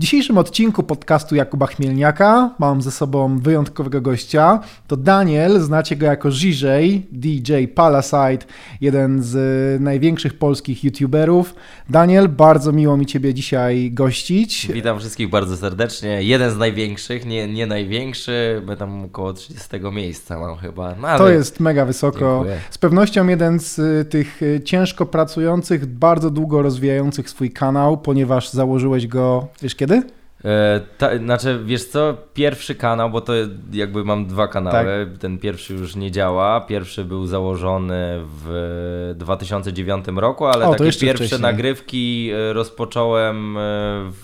W dzisiejszym odcinku podcastu Jakuba Chmielniaka mam ze sobą wyjątkowego gościa. To Daniel, znacie go jako Żiżej, DJ Palasite, jeden z największych polskich youtuberów. Daniel, bardzo miło mi Ciebie dzisiaj gościć. Witam wszystkich bardzo serdecznie. Jeden z największych, nie, nie największy, bo tam około 30 miejsca mam chyba. No, to jest mega wysoko. Dziękuję. Z pewnością jeden z y, tych y, ciężko pracujących, bardzo długo rozwijających swój kanał, ponieważ założyłeś go, wiesz kiedy? E, ta, znaczy, wiesz co, pierwszy kanał, bo to jakby mam dwa kanały, tak. ten pierwszy już nie działa, pierwszy był założony w 2009 roku, ale o, takie pierwsze wcześniej. nagrywki e, rozpocząłem e,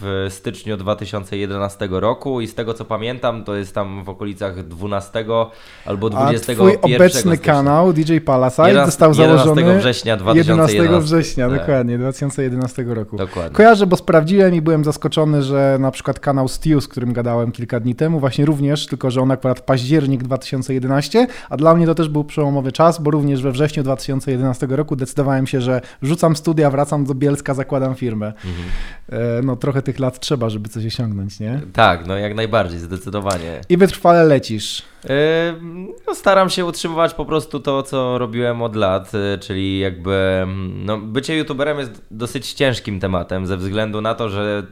w styczniu 2011 roku i z tego co pamiętam, to jest tam w okolicach 12 albo 21 A twój obecny stycznia. kanał DJ Palasite został założony 11 września 2011. 11 września, tak. dokładnie, 2011 roku. Dokładnie. Kojarzę, bo sprawdziłem i byłem zaskoczony, że na przykład przykład kanał Stew, z którym gadałem kilka dni temu, właśnie również, tylko że on akurat październik 2011, a dla mnie to też był przełomowy czas, bo również we wrześniu 2011 roku decydowałem się, że rzucam studia, wracam do Bielska, zakładam firmę. Mhm. No trochę tych lat trzeba, żeby coś osiągnąć, nie? Tak, no jak najbardziej, zdecydowanie. I wytrwale lecisz. Yy, no, staram się utrzymywać po prostu to, co robiłem od lat, yy, czyli jakby no, bycie youtuberem jest dosyć ciężkim tematem ze względu na to, że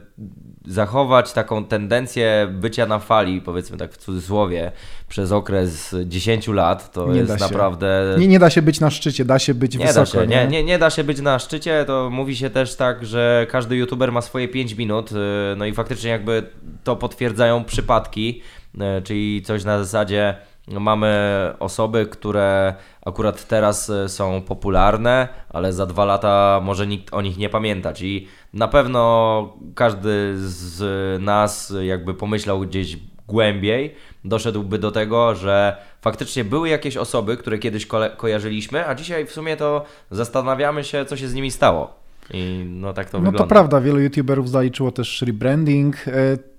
zachować taką tendencję bycia na fali, powiedzmy tak w cudzysłowie, przez okres 10 lat, to nie jest naprawdę... Nie, nie da się być na szczycie, da się być nie wysoko. Da się, nie? Nie, nie da się być na szczycie, to mówi się też tak, że każdy youtuber ma swoje 5 minut, y, no i faktycznie jakby to potwierdzają przypadki, y, czyli coś na zasadzie mamy osoby, które akurat teraz y, są popularne, ale za dwa lata może nikt o nich nie pamiętać i na pewno każdy z nas jakby pomyślał gdzieś głębiej, doszedłby do tego, że faktycznie były jakieś osoby, które kiedyś ko kojarzyliśmy, a dzisiaj w sumie to zastanawiamy się, co się z nimi stało. I no tak to no wygląda. No to prawda, wielu youtuberów zaliczyło też rebranding.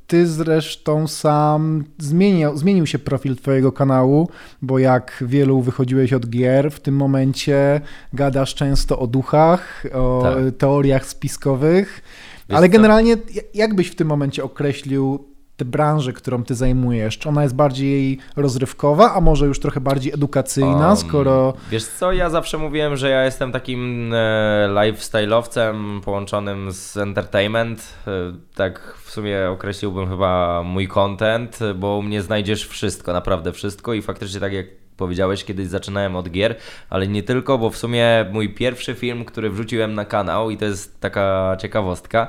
Ty zresztą sam zmienił, zmienił się profil Twojego kanału, bo jak wielu wychodziłeś od gier, w tym momencie gadasz często o duchach, o tak. teoriach spiskowych. Wiesz ale generalnie, jak byś w tym momencie określił tę branżę, którą ty zajmujesz? Czy ona jest bardziej rozrywkowa, a może już trochę bardziej edukacyjna, um, skoro... Wiesz co, ja zawsze mówiłem, że ja jestem takim e, lifestyle'owcem połączonym z entertainment. E, tak w sumie określiłbym chyba mój content, bo u mnie znajdziesz wszystko, naprawdę wszystko i faktycznie tak jak powiedziałeś, kiedyś zaczynałem od gier, ale nie tylko, bo w sumie mój pierwszy film, który wrzuciłem na kanał i to jest taka ciekawostka,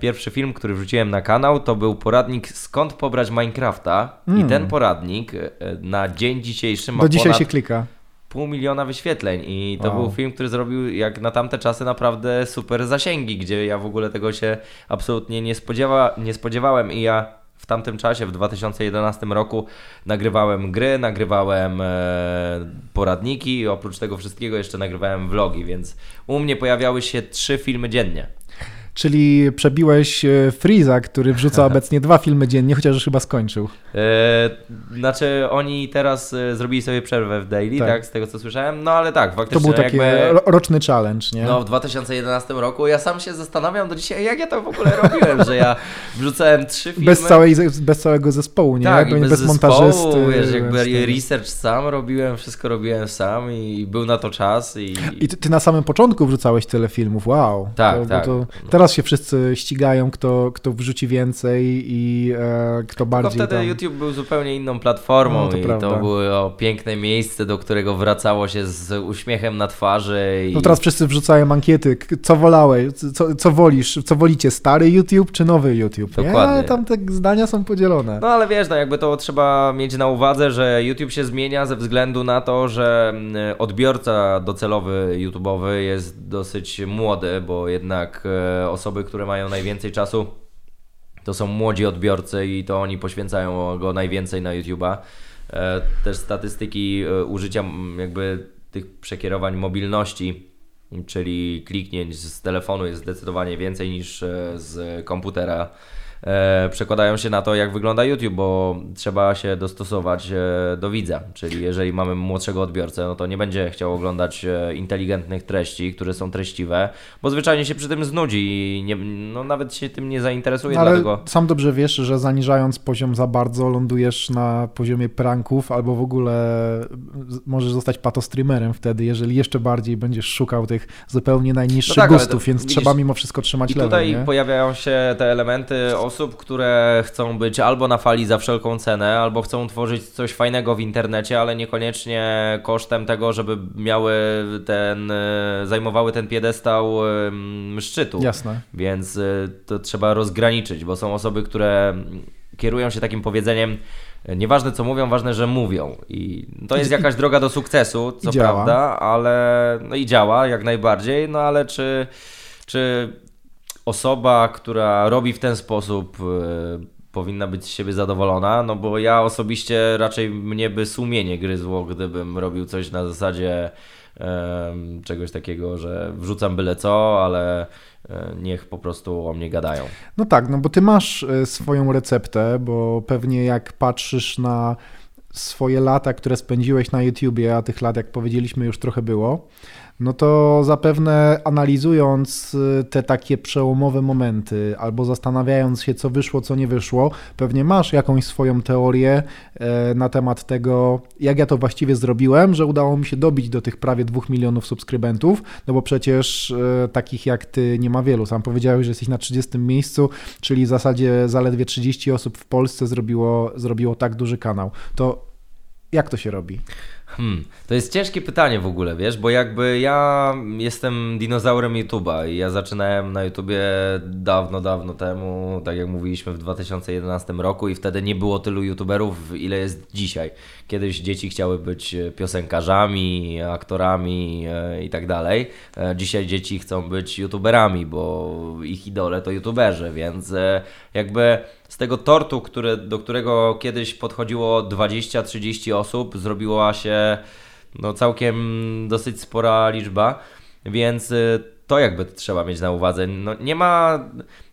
pierwszy film, który wrzuciłem na kanał, to był poradnik skąd pobrać Minecrafta mm. i ten poradnik e, na dzień dzisiejszy ma Do dzisiaj się klika. Pół miliona wyświetleń i to wow. był film, który zrobił jak na tamte czasy naprawdę super zasięgi, gdzie ja w ogóle tego się absolutnie nie, spodziewa, nie spodziewałem i ja w tamtym czasie, w 2011 roku, nagrywałem gry, nagrywałem e, poradniki oprócz tego wszystkiego jeszcze nagrywałem vlogi, więc u mnie pojawiały się trzy filmy dziennie. Czyli przebiłeś e, Freeza, który wrzuca obecnie dwa filmy dziennie, chociaż już chyba skończył. E, znaczy oni teraz e, zrobili sobie przerwę w Daily, tak. tak. z tego co słyszałem, no ale tak, faktycznie. To był taki jakby, roczny challenge, nie? No w 2011 roku ja sam się zastanawiam do dzisiaj, jak ja to w ogóle robiłem, że ja wrzucałem trzy filmy. Bez, całej, bez całego zespołu, nie? Tak, bez, bez montażysty. Wiesz, jakby research sam robiłem, wszystko robiłem sam i był na to czas. I, I ty, ty na samym początku wrzucałeś tyle filmów, wow. Tak, to, tak. To, teraz teraz się wszyscy ścigają, kto, kto wrzuci więcej i e, kto bardziej. Tylko wtedy tam... YouTube był zupełnie inną platformą no, to i prawda. to było piękne miejsce, do którego wracało się z uśmiechem na twarzy. I... No teraz wszyscy wrzucają ankiety, co wolałeś, co, co wolisz, co wolicie, stary YouTube czy nowy YouTube? Dokładnie. Nie? Ale tam te zdania są podzielone. No ale wiesz, no jakby to trzeba mieć na uwadze, że YouTube się zmienia ze względu na to, że mm, odbiorca docelowy YouTube'owy jest dosyć młody, bo jednak e, osoby, które mają najwięcej czasu, to są młodzi odbiorcy i to oni poświęcają go najwięcej na YouTube'a. E, też statystyki e, użycia jakby tych przekierowań mobilności, czyli kliknięć z telefonu jest zdecydowanie więcej niż e, z komputera. E, przekładają się na to, jak wygląda YouTube, bo trzeba się dostosować e, do widza. Czyli jeżeli mamy młodszego odbiorcę, no to nie będzie chciał oglądać e, inteligentnych treści, które są treściwe, bo zwyczajnie się przy tym znudzi i nie, no, nawet się tym nie zainteresuje. No, ale dlatego... sam dobrze wiesz, że zaniżając poziom za bardzo, lądujesz na poziomie pranków albo w ogóle możesz zostać patostreamerem wtedy, jeżeli jeszcze bardziej będziesz szukał tych zupełnie najniższych no tak, gustów, to, więc widzisz, trzeba mimo wszystko trzymać I level. tutaj nie? pojawiają się te elementy osób, które chcą być albo na fali za wszelką cenę, albo chcą tworzyć coś fajnego w internecie, ale niekoniecznie kosztem tego, żeby miały ten, e, zajmowały ten piedestał szczytu. Jasne. Więc e, to trzeba rozgraniczyć, bo są osoby, które kierują się takim powiedzeniem, Nieważne co mówią, ważne, że mówią. I to jest jakaś droga do sukcesu, co prawda, ale no i działa jak najbardziej, no ale czy, czy osoba, która robi w ten sposób, yy, powinna być z siebie zadowolona? No bo ja osobiście raczej mnie by sumienie gryzło, gdybym robił coś na zasadzie czegoś takiego, że wrzucam byle co, ale E, niech po prostu o mnie gadają. No tak, no bo ty masz e, swoją receptę, bo pewnie jak patrzysz na swoje lata, które spędziłeś na YouTubie, a tych lat, jak powiedzieliśmy, już trochę było, no to zapewne analizując y, te takie przełomowe momenty albo zastanawiając się, co wyszło, co nie wyszło, pewnie masz jakąś swoją teorię e, na temat tego, jak ja to właściwie zrobiłem, że udało mi się dobić do tych prawie dwóch milionów subskrybentów, no bo przecież e, takich jak ty nie ma wielu. Sam powiedziałeś, że jesteś na 30 miejscu, czyli w zasadzie zaledwie 30 osób w Polsce zrobiło, zrobiło tak duży kanał. To jak to się robi? Hmm, to jest ciężkie pytanie w ogóle, wiesz, bo jakby ja jestem dinozaurem YouTube'a i ja zaczynałem na YouTubie dawno, dawno temu, tak jak mówiliśmy w 2011 roku i wtedy nie było tylu YouTuberów, ile jest dzisiaj. Kiedyś dzieci chciały być piosenkarzami, aktorami e, i tak dalej. E, dzisiaj dzieci chcą być YouTuberami, bo ich idole to YouTuberzy, więc e, jakby tego tortu, który, do którego kiedyś podchodziło 20-30 osób, zrobiła się no, całkiem dosyć spora liczba, więc y, to jakby trzeba mieć na uwadze. No, nie ma,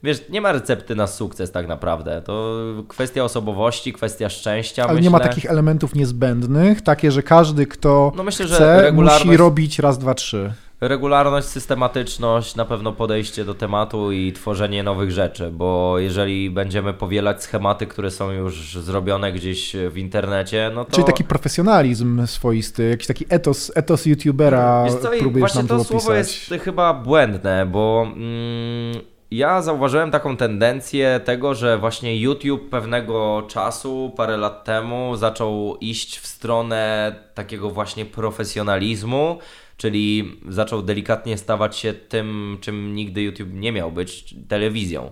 wiesz, nie ma recepty na sukces tak naprawdę. To kwestia osobowości, kwestia szczęścia. Ale myślę. nie ma takich elementów niezbędnych, takie, że każdy, kto no myślę, chce, musi robić raz, dwa, trzy regularność, systematyczność, na pewno podejście do tematu i tworzenie nowych rzeczy, bo jeżeli będziemy powielać schematy, które są już zrobione gdzieś w internecie, no to... Czyli taki profesjonalizm swoisty, jakiś taki etos, etos youtubera Wiesz co, próbujesz właśnie nam to opisać. słowo jest chyba błędne, bo... Mm, ja zauważyłem taką tendencję tego, że właśnie YouTube pewnego czasu, parę lat temu, zaczął iść w stronę takiego właśnie profesjonalizmu, czyli zaczął delikatnie stawać się tym, czym nigdy YouTube nie miał być telewizją.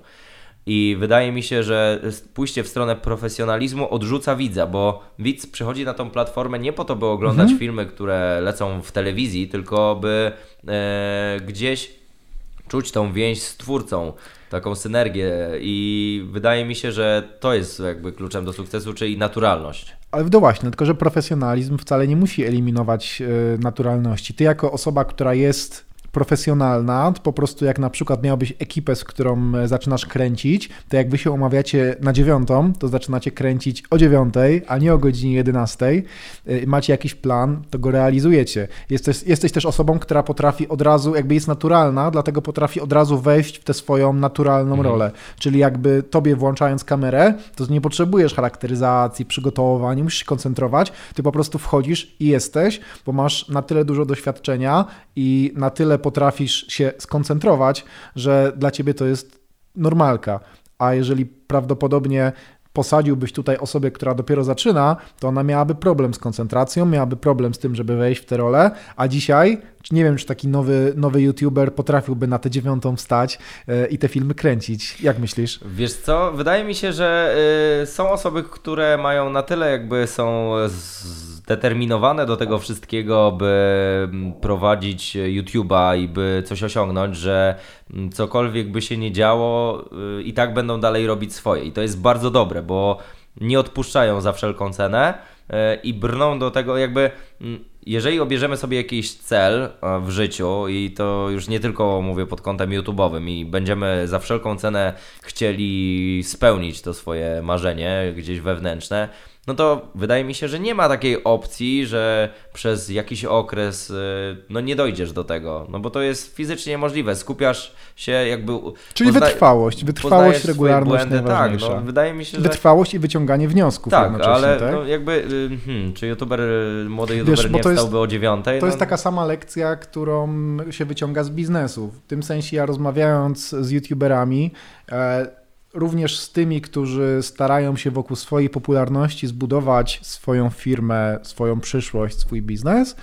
I wydaje mi się, że pójście w stronę profesjonalizmu odrzuca widza, bo widz przychodzi na tą platformę nie po to, by oglądać mhm. filmy, które lecą w telewizji, tylko by e, gdzieś czuć tą więź z twórcą, taką synergię i wydaje mi się, że to jest jakby kluczem do sukcesu, czyli naturalność. Ale no właśnie, tylko że profesjonalizm wcale nie musi eliminować e, naturalności. Ty jako osoba, która jest profesjonalna, po prostu jak na przykład miałbyś ekipę, z którą e, zaczynasz kręcić, to jak wy się umawiacie na dziewiątą, to zaczynacie kręcić o dziewiątej, a nie o godzinie jedenastej. E, macie jakiś plan, to go realizujecie. Jesteś, jesteś też osobą, która potrafi od razu, jakby jest naturalna, dlatego potrafi od razu wejść w tę swoją naturalną mhm. rolę. Czyli jakby tobie włączając kamerę, to nie potrzebujesz charakteryzacji, przygotowań, nie musisz się koncentrować, ty po prostu wchodzisz i jesteś, bo masz na tyle dużo doświadczenia i na tyle potrafisz się skoncentrować, że dla ciebie to jest normalka. A jeżeli prawdopodobnie posadziłbyś tutaj osobę, która dopiero zaczyna, to ona miałaby problem z koncentracją, miałaby problem z tym, żeby wejść w tę rolę, a dzisiaj, nie wiem, czy taki nowy, nowy youtuber potrafiłby na tę dziewiątą wstać yy, i te filmy kręcić. Jak myślisz? Wiesz co, wydaje mi się, że yy, są osoby, które mają na tyle jakby są z zdeterminowane do tego wszystkiego, by mm, prowadzić YouTube'a i by coś osiągnąć, że mm, cokolwiek by się nie działo, y, i tak będą dalej robić swoje. I to jest bardzo dobre, bo nie odpuszczają za wszelką cenę. e, i brną do tego jakby mm, jeżeli obierzemy sobie jakiś cel w życiu i to już nie tylko mówię pod kątem YouTube'owym i będziemy za wszelką cenę chcieli spełnić to swoje marzenie gdzieś wewnętrzne, no to wydaje mi się, że nie ma takiej opcji, że przez jakiś okres y, no nie dojdziesz do tego, no bo to jest fizycznie niemożliwe. Skupiasz się jakby... Czyli pozna... wytrwałość, wytrwałość, regularność błędy, tak, no, wydaje mi się, że... Wytrwałość i wyciąganie wniosków tak, ale tak? No jakby, y, hmm, czy youtuber, młody youtuber Wiesz, nie wstałby jest, o dziewiątej? To no... jest taka sama lekcja, którą się wyciąga z biznesu. W tym sensie ja rozmawiając z youtuberami, e, również z tymi, którzy starają się wokół swojej popularności zbudować swoją firmę, swoją przyszłość, swój biznes,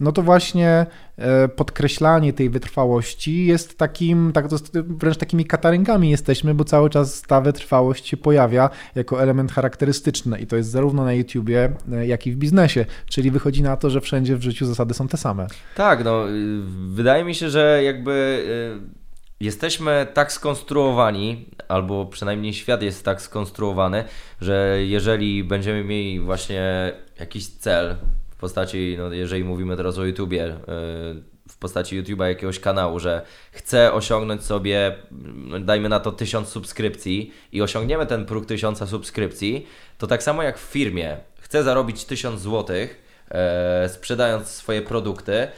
no to właśnie e, podkreślanie tej wytrwałości jest takim, tak, wręcz takimi katarynkami jesteśmy, bo cały czas ta wytrwałość się pojawia jako element charakterystyczny i to jest zarówno na YouTubie, e, jak i w biznesie, czyli wychodzi na to, że wszędzie w życiu zasady są te same. Tak, no y, wydaje mi się, że jakby y, jesteśmy tak skonstruowani, albo przynajmniej świat jest tak skonstruowany, że jeżeli będziemy mieli właśnie jakiś cel w postaci, no jeżeli mówimy teraz o YouTubie, yy, w postaci YouTube'a jakiegoś kanału, że chcę osiągnąć sobie, no dajmy na to tysiąc subskrypcji i osiągniemy ten próg tysiąca subskrypcji, to tak samo jak w firmie. Chcę zarobić tysiąc złotych, e, sprzedając swoje produkty,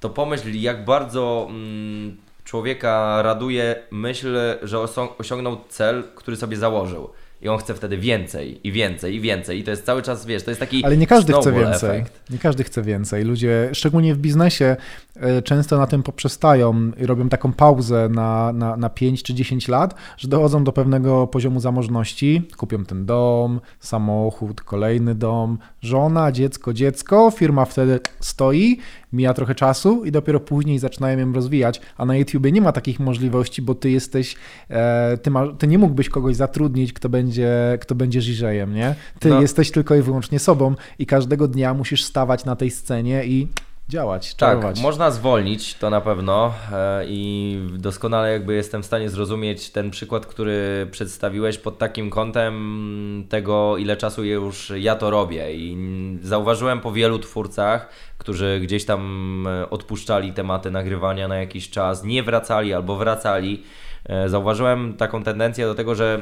to pomyśl, jak bardzo mm, człowieka raduje myśl, że osiągnął cel, który sobie założył. I on chce wtedy więcej i więcej i więcej. I to jest cały czas, wiesz, to jest taki. Ale nie każdy chce więcej. Efekt. Nie każdy chce więcej. Ludzie, szczególnie w biznesie, e, często na tym poprzestają i robią taką pauzę na, na, na 5 czy 10 lat, że dochodzą do pewnego poziomu zamożności, kupią ten dom, samochód, kolejny dom, żona, dziecko, dziecko, firma wtedy stoi mija trochę czasu i dopiero później zaczynają ją rozwijać, a na YouTubie nie ma takich możliwości, bo ty jesteś, e, ty, ma, ty nie mógłbyś kogoś zatrudnić, kto będzie, kto będzie Żyżejem, nie? Ty no. jesteś tylko i wyłącznie sobą i każdego dnia musisz stawać na tej scenie i działać, tak, czarować. Tak, można zwolnić, to na pewno e, i doskonale jakby jestem w stanie zrozumieć ten przykład, który przedstawiłeś pod takim kątem tego, ile czasu już ja to robię i zauważyłem po wielu twórcach, którzy gdzieś tam e, odpuszczali tematy nagrywania na jakiś czas, nie wracali albo wracali, zauważyłem taką tendencję do tego, że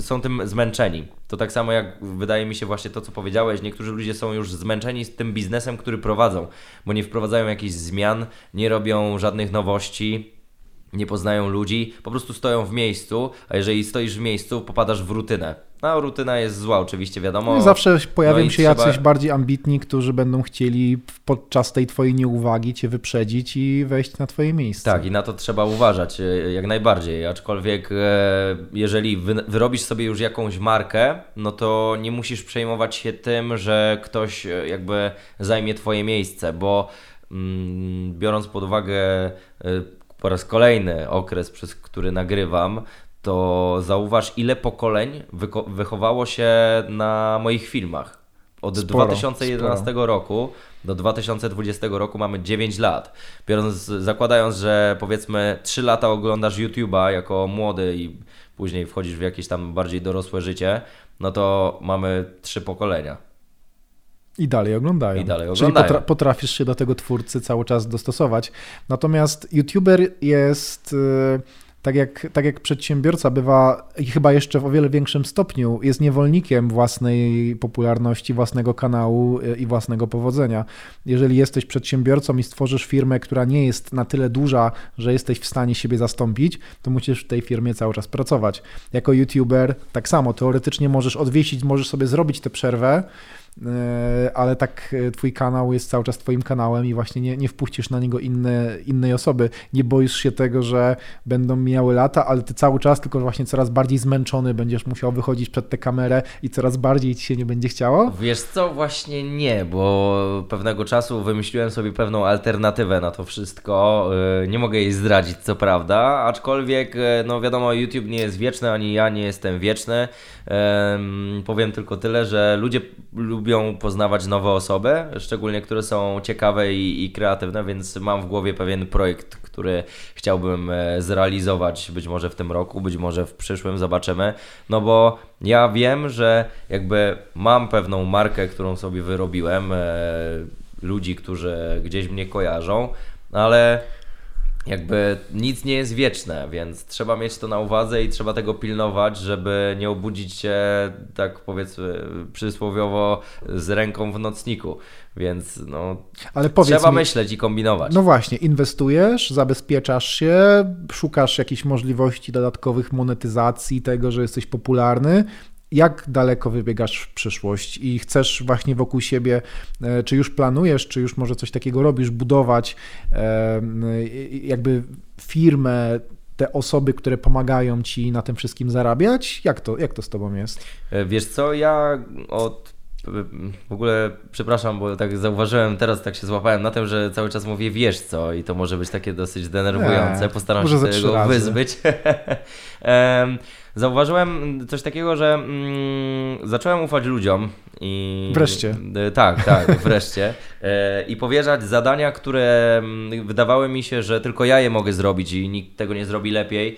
są tym zmęczeni. To tak samo jak wydaje mi się właśnie to, co powiedziałeś, niektórzy ludzie są już zmęczeni z tym biznesem, który prowadzą, bo nie wprowadzają jakichś zmian, nie robią żadnych nowości, nie poznają ludzi, po prostu stoją w miejscu, a jeżeli stoisz w miejscu, popadasz w rutynę. No, rutyna jest zła, oczywiście, wiadomo. No zawsze pojawią no się trzeba... jacyś bardziej ambitni, którzy będą chcieli podczas tej twojej nieuwagi cię wyprzedzić i wejść na twoje miejsce. Tak, i na to trzeba uważać e, jak najbardziej. Aczkolwiek, e, jeżeli wyrobisz sobie już jakąś markę, no to nie musisz przejmować się tym, że ktoś e, jakby zajmie twoje miejsce, bo mm, biorąc pod uwagę po raz kolejny okres, przez który nagrywam, to zauważ, ile pokoleń wychowało się na moich filmach. Od sporo, 2011 sporo. roku do 2020 roku mamy 9 lat. Biorąc, zakładając, że powiedzmy 3 lata oglądasz YouTube'a jako młody i później wchodzisz w jakieś tam bardziej dorosłe życie, no to mamy trzy pokolenia. I dalej oglądają. I dalej oglądają. Czyli potrafisz się do tego twórcy cały czas dostosować. Natomiast YouTuber jest. Tak jak, tak jak przedsiębiorca bywa i chyba jeszcze w o wiele większym stopniu jest niewolnikiem własnej popularności, własnego kanału e, i własnego powodzenia. Jeżeli jesteś przedsiębiorcą i stworzysz firmę, która nie jest na tyle duża, że jesteś w stanie siebie zastąpić, to musisz w tej firmie cały czas pracować. Jako YouTuber tak samo, teoretycznie możesz odwiesić, możesz sobie zrobić tę przerwę, ale tak e, twój kanał jest cały czas twoim kanałem i właśnie nie, nie wpuścisz na niego inne, innej osoby. Nie boisz się tego, że będą mijały lata, ale ty cały czas tylko właśnie coraz bardziej zmęczony będziesz musiał wychodzić przed tę kamerę i coraz bardziej ci się nie będzie chciało? Wiesz co, właśnie nie, bo pewnego czasu wymyśliłem sobie pewną alternatywę na to wszystko. E, nie mogę jej zdradzić, co prawda, aczkolwiek, no wiadomo, YouTube nie jest wieczny, ani ja nie jestem wieczny. Powiem tylko tyle, że ludzie lubią poznawać nowe osoby, szczególnie które są ciekawe i, i kreatywne, więc mam w głowie pewien projekt, który chciałbym e, zrealizować być może w tym roku, być może w przyszłym, zobaczymy. No bo ja wiem, że jakby mam pewną markę, którą sobie wyrobiłem, e, ludzi, którzy gdzieś mnie kojarzą, ale jakby nic nie jest wieczne, więc trzeba mieć to na uwadze i trzeba tego pilnować, żeby nie obudzić się, tak powiedzmy, przysłowiowo z ręką w nocniku. Więc no, Ale trzeba mi, myśleć i kombinować. No właśnie, inwestujesz, zabezpieczasz się, szukasz jakichś możliwości dodatkowych monetyzacji tego, że jesteś popularny, jak daleko wybiegasz w przyszłość i chcesz właśnie wokół siebie, e, czy już planujesz, czy już może coś takiego robisz, budować e, jakby firmę, te osoby, które pomagają ci na tym wszystkim zarabiać? Jak to, jak to z tobą jest? E, wiesz co, ja od w ogóle przepraszam, bo tak zauważyłem, teraz tak się złapałem na tym, że cały czas mówię wiesz co i to może być takie dosyć denerwujące. Postaram się tego wyzbyć. Zauważyłem coś takiego, że mm, zacząłem ufać ludziom i. Wreszcie. E, tak, tak, wreszcie. E, I powierzać zadania, które mm, wydawały mi się, że tylko ja je mogę zrobić i nikt tego nie zrobi lepiej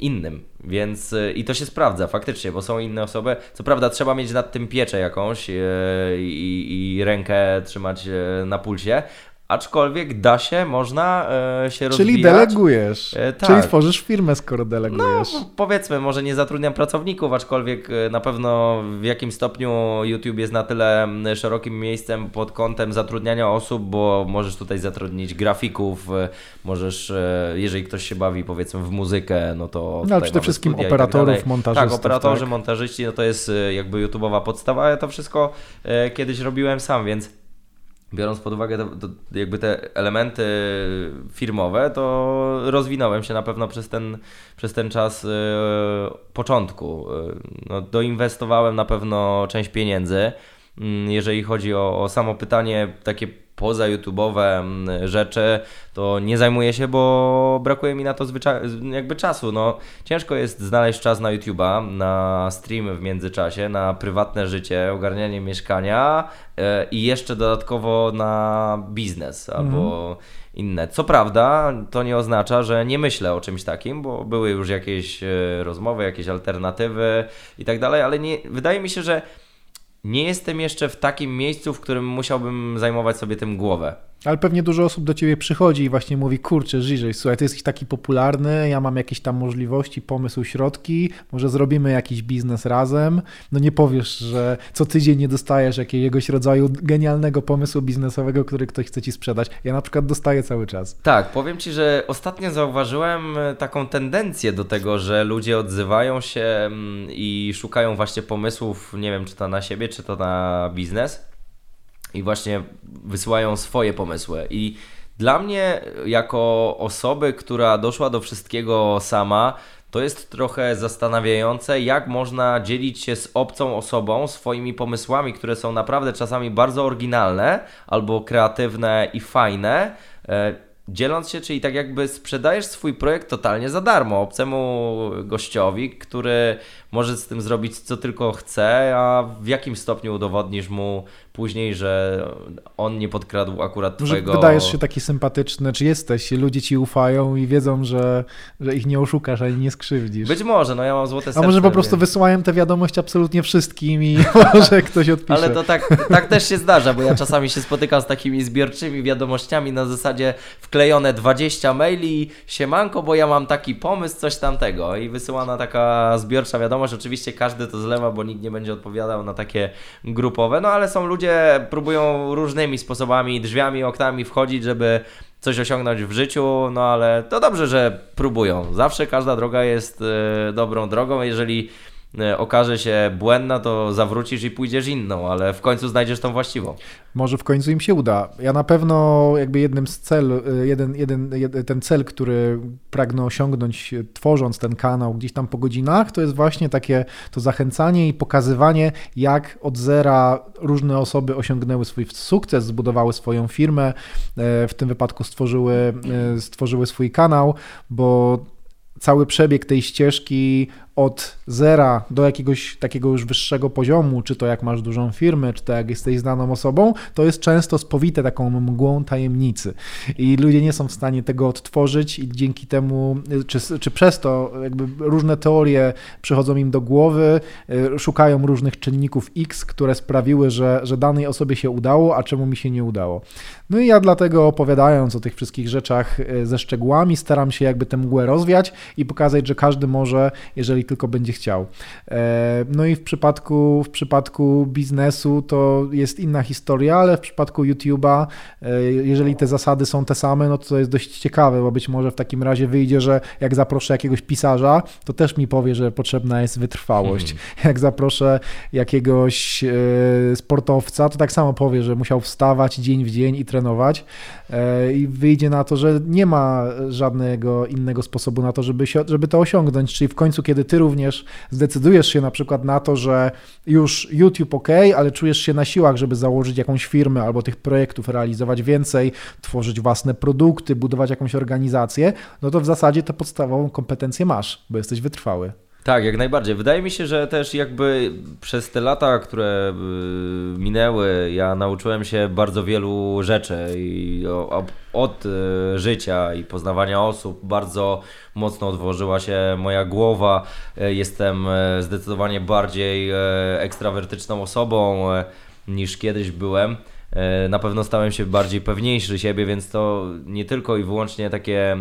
innym. Więc e, i to się sprawdza faktycznie, bo są inne osoby. Co prawda trzeba mieć nad tym pieczę jakąś i, i rękę trzymać na pulsie, Aczkolwiek da się, można e, się rozwijać. Czyli delegujesz. E, tak. Czyli tworzysz firmę, skoro delegujesz. No, powiedzmy, może nie zatrudniam pracowników, aczkolwiek e, na pewno w jakim stopniu YouTube jest na tyle szerokim miejscem pod kątem zatrudniania osób, bo możesz tutaj zatrudnić grafików, możesz, jeżeli ktoś się bawi powiedzmy w muzykę, no to. No, ale przede wszystkim tak operatorów, tak montażystów. Tak, operatorzy, tak? montażyści, no to jest jakby YouTube'owa podstawa. Ja to wszystko kiedyś robiłem sam, więc biorąc pod uwagę jakby te elementy firmowe, to rozwinąłem się na pewno przez ten, przez ten czas yy, początku. Yy, no, doinwestowałem na pewno część pieniędzy. Yy, jeżeli chodzi o, o samo pytanie takie poza YouTube'owe mm, rzeczy, to nie zajmuję się, bo brakuje mi na to jakby czasu. No, ciężko jest znaleźć czas na YouTube'a, na streamy w międzyczasie, na prywatne życie, ogarnianie mieszkania yy, i jeszcze dodatkowo na biznes albo mhm. inne. Co prawda, to nie oznacza, że nie myślę o czymś takim, bo były już jakieś yy, rozmowy, jakieś alternatywy i tak dalej, ale nie, wydaje mi się, że nie jestem jeszcze w takim miejscu, w którym musiałbym zajmować sobie tym głowę. Ale pewnie dużo osób do ciebie przychodzi i właśnie mówi, kurczę, Żyżej, słuchaj, ty jesteś taki popularny, ja mam jakieś tam możliwości, pomysł, środki, może zrobimy jakiś biznes razem. No nie powiesz, że co tydzień nie dostajesz jakiegoś rodzaju genialnego pomysłu biznesowego, który ktoś chce ci sprzedać. Ja na przykład dostaję cały czas. Tak, powiem ci, że ostatnio zauważyłem e, taką tendencję do tego, że ludzie odzywają się mm, i szukają właśnie pomysłów, nie wiem, czy to na siebie, czy to na biznes i właśnie wysyłają swoje pomysły. I dla mnie, jako osoby, która doszła do wszystkiego sama, to jest trochę zastanawiające, jak można dzielić się z obcą osobą swoimi pomysłami, które są naprawdę czasami bardzo oryginalne albo kreatywne i fajne. E, dzieląc się, czyli tak jakby sprzedajesz swój projekt totalnie za darmo obcemu gościowi, który może z tym zrobić co tylko chce, a w jakim stopniu udowodnisz mu później, że on nie podkradł akurat twojego... Wydajesz się taki sympatyczny, czy jesteś, ludzie ci ufają i wiedzą, że, że ich nie oszukasz, ani nie skrzywdzisz. Być może, no ja mam złote serce. A może po prostu więc... wysyłałem te wiadomości absolutnie wszystkim i może ktoś odpisze. Ale to tak, tak też się zdarza, bo ja czasami się spotykam z takimi zbiorczymi wiadomościami na zasadzie wklejone 20 maili, siemanko, bo ja mam taki pomysł, coś tamtego i wysyłana taka zbiorcza wiadomość, oczywiście każdy to zlewa, bo nikt nie będzie odpowiadał na takie grupowe, no ale są ludzie próbują różnymi sposobami, drzwiami, oknami wchodzić, żeby coś osiągnąć w życiu, no ale to dobrze, że próbują. Zawsze każda droga jest y, dobrą drogą. Jeżeli E, okaże się błędna, to zawrócisz i pójdziesz inną, ale w końcu znajdziesz tą właściwą. Może w końcu im się uda. Ja na pewno jakby jednym z cel, e, jeden, jeden, jeden, ten cel, który pragnę osiągnąć e, tworząc ten kanał gdzieś tam po godzinach, to jest właśnie takie to zachęcanie i pokazywanie, jak od zera różne osoby osiągnęły swój sukces, zbudowały swoją firmę, w tym wypadku stworzyły, stworzyły swój kanał, bo cały przebieg tej ścieżki od zera do jakiegoś takiego już wyższego poziomu, czy to jak masz dużą firmę, czy to jak jesteś znaną osobą, to jest często spowite taką mgłą tajemnicy. I ludzie nie są w stanie tego odtworzyć i dzięki temu, czy, czy przez to jakby różne teorie przychodzą im do głowy, y, szukają różnych czynników X, które sprawiły, że, że danej osobie się udało, a czemu mi się nie udało. No i ja dlatego opowiadając o tych wszystkich rzeczach y, ze szczegółami, staram się jakby tę mgłę rozwiać i pokazać, że każdy może, jeżeli tylko będzie chciał. E, no i w przypadku, w przypadku biznesu to jest inna historia, ale w przypadku YouTube'a, e, jeżeli te zasady są te same, no to jest dość ciekawe, bo być może w takim razie wyjdzie, że jak zaproszę jakiegoś pisarza, to też mi powie, że potrzebna jest wytrwałość. Hmm. Jak zaproszę jakiegoś e, sportowca, to tak samo powie, że musiał wstawać dzień w dzień i trenować i wyjdzie na to, że nie ma żadnego innego sposobu na to, żeby, się, żeby to osiągnąć, czyli w końcu, kiedy ty również zdecydujesz się na przykład na to, że już YouTube ok, ale czujesz się na siłach, żeby założyć jakąś firmę albo tych projektów realizować więcej, tworzyć własne produkty, budować jakąś organizację, no to w zasadzie tę podstawową kompetencję masz, bo jesteś wytrwały. Tak, jak najbardziej. Wydaje mi się, że też jakby przez te lata, które y, minęły, ja nauczyłem się bardzo wielu rzeczy i od y, życia i poznawania osób bardzo mocno otworzyła się moja głowa. Y, jestem zdecydowanie bardziej ekstrawertyczną osobą niż kiedyś byłem. Na pewno stałem się bardziej pewniejszy siebie, więc to nie tylko i wyłącznie takie,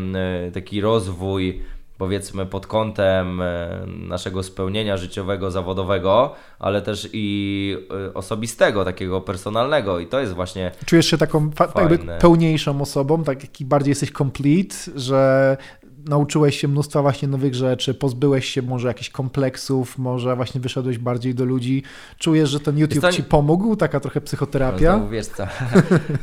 taki rozwój powiedzmy pod kątem e, naszego spełnienia życiowego, zawodowego, ale też i e, osobistego, takiego personalnego. I to jest właśnie Czujesz się taką jakby pełniejszą osobą, tak jak bardziej jesteś complete, że nauczyłeś się mnóstwa właśnie nowych rzeczy, pozbyłeś się może jakichś kompleksów, może właśnie wyszedłeś bardziej do ludzi. Czujesz, że ten YouTube to... ci pomógł? Taka trochę psychoterapia? No, wiesz co.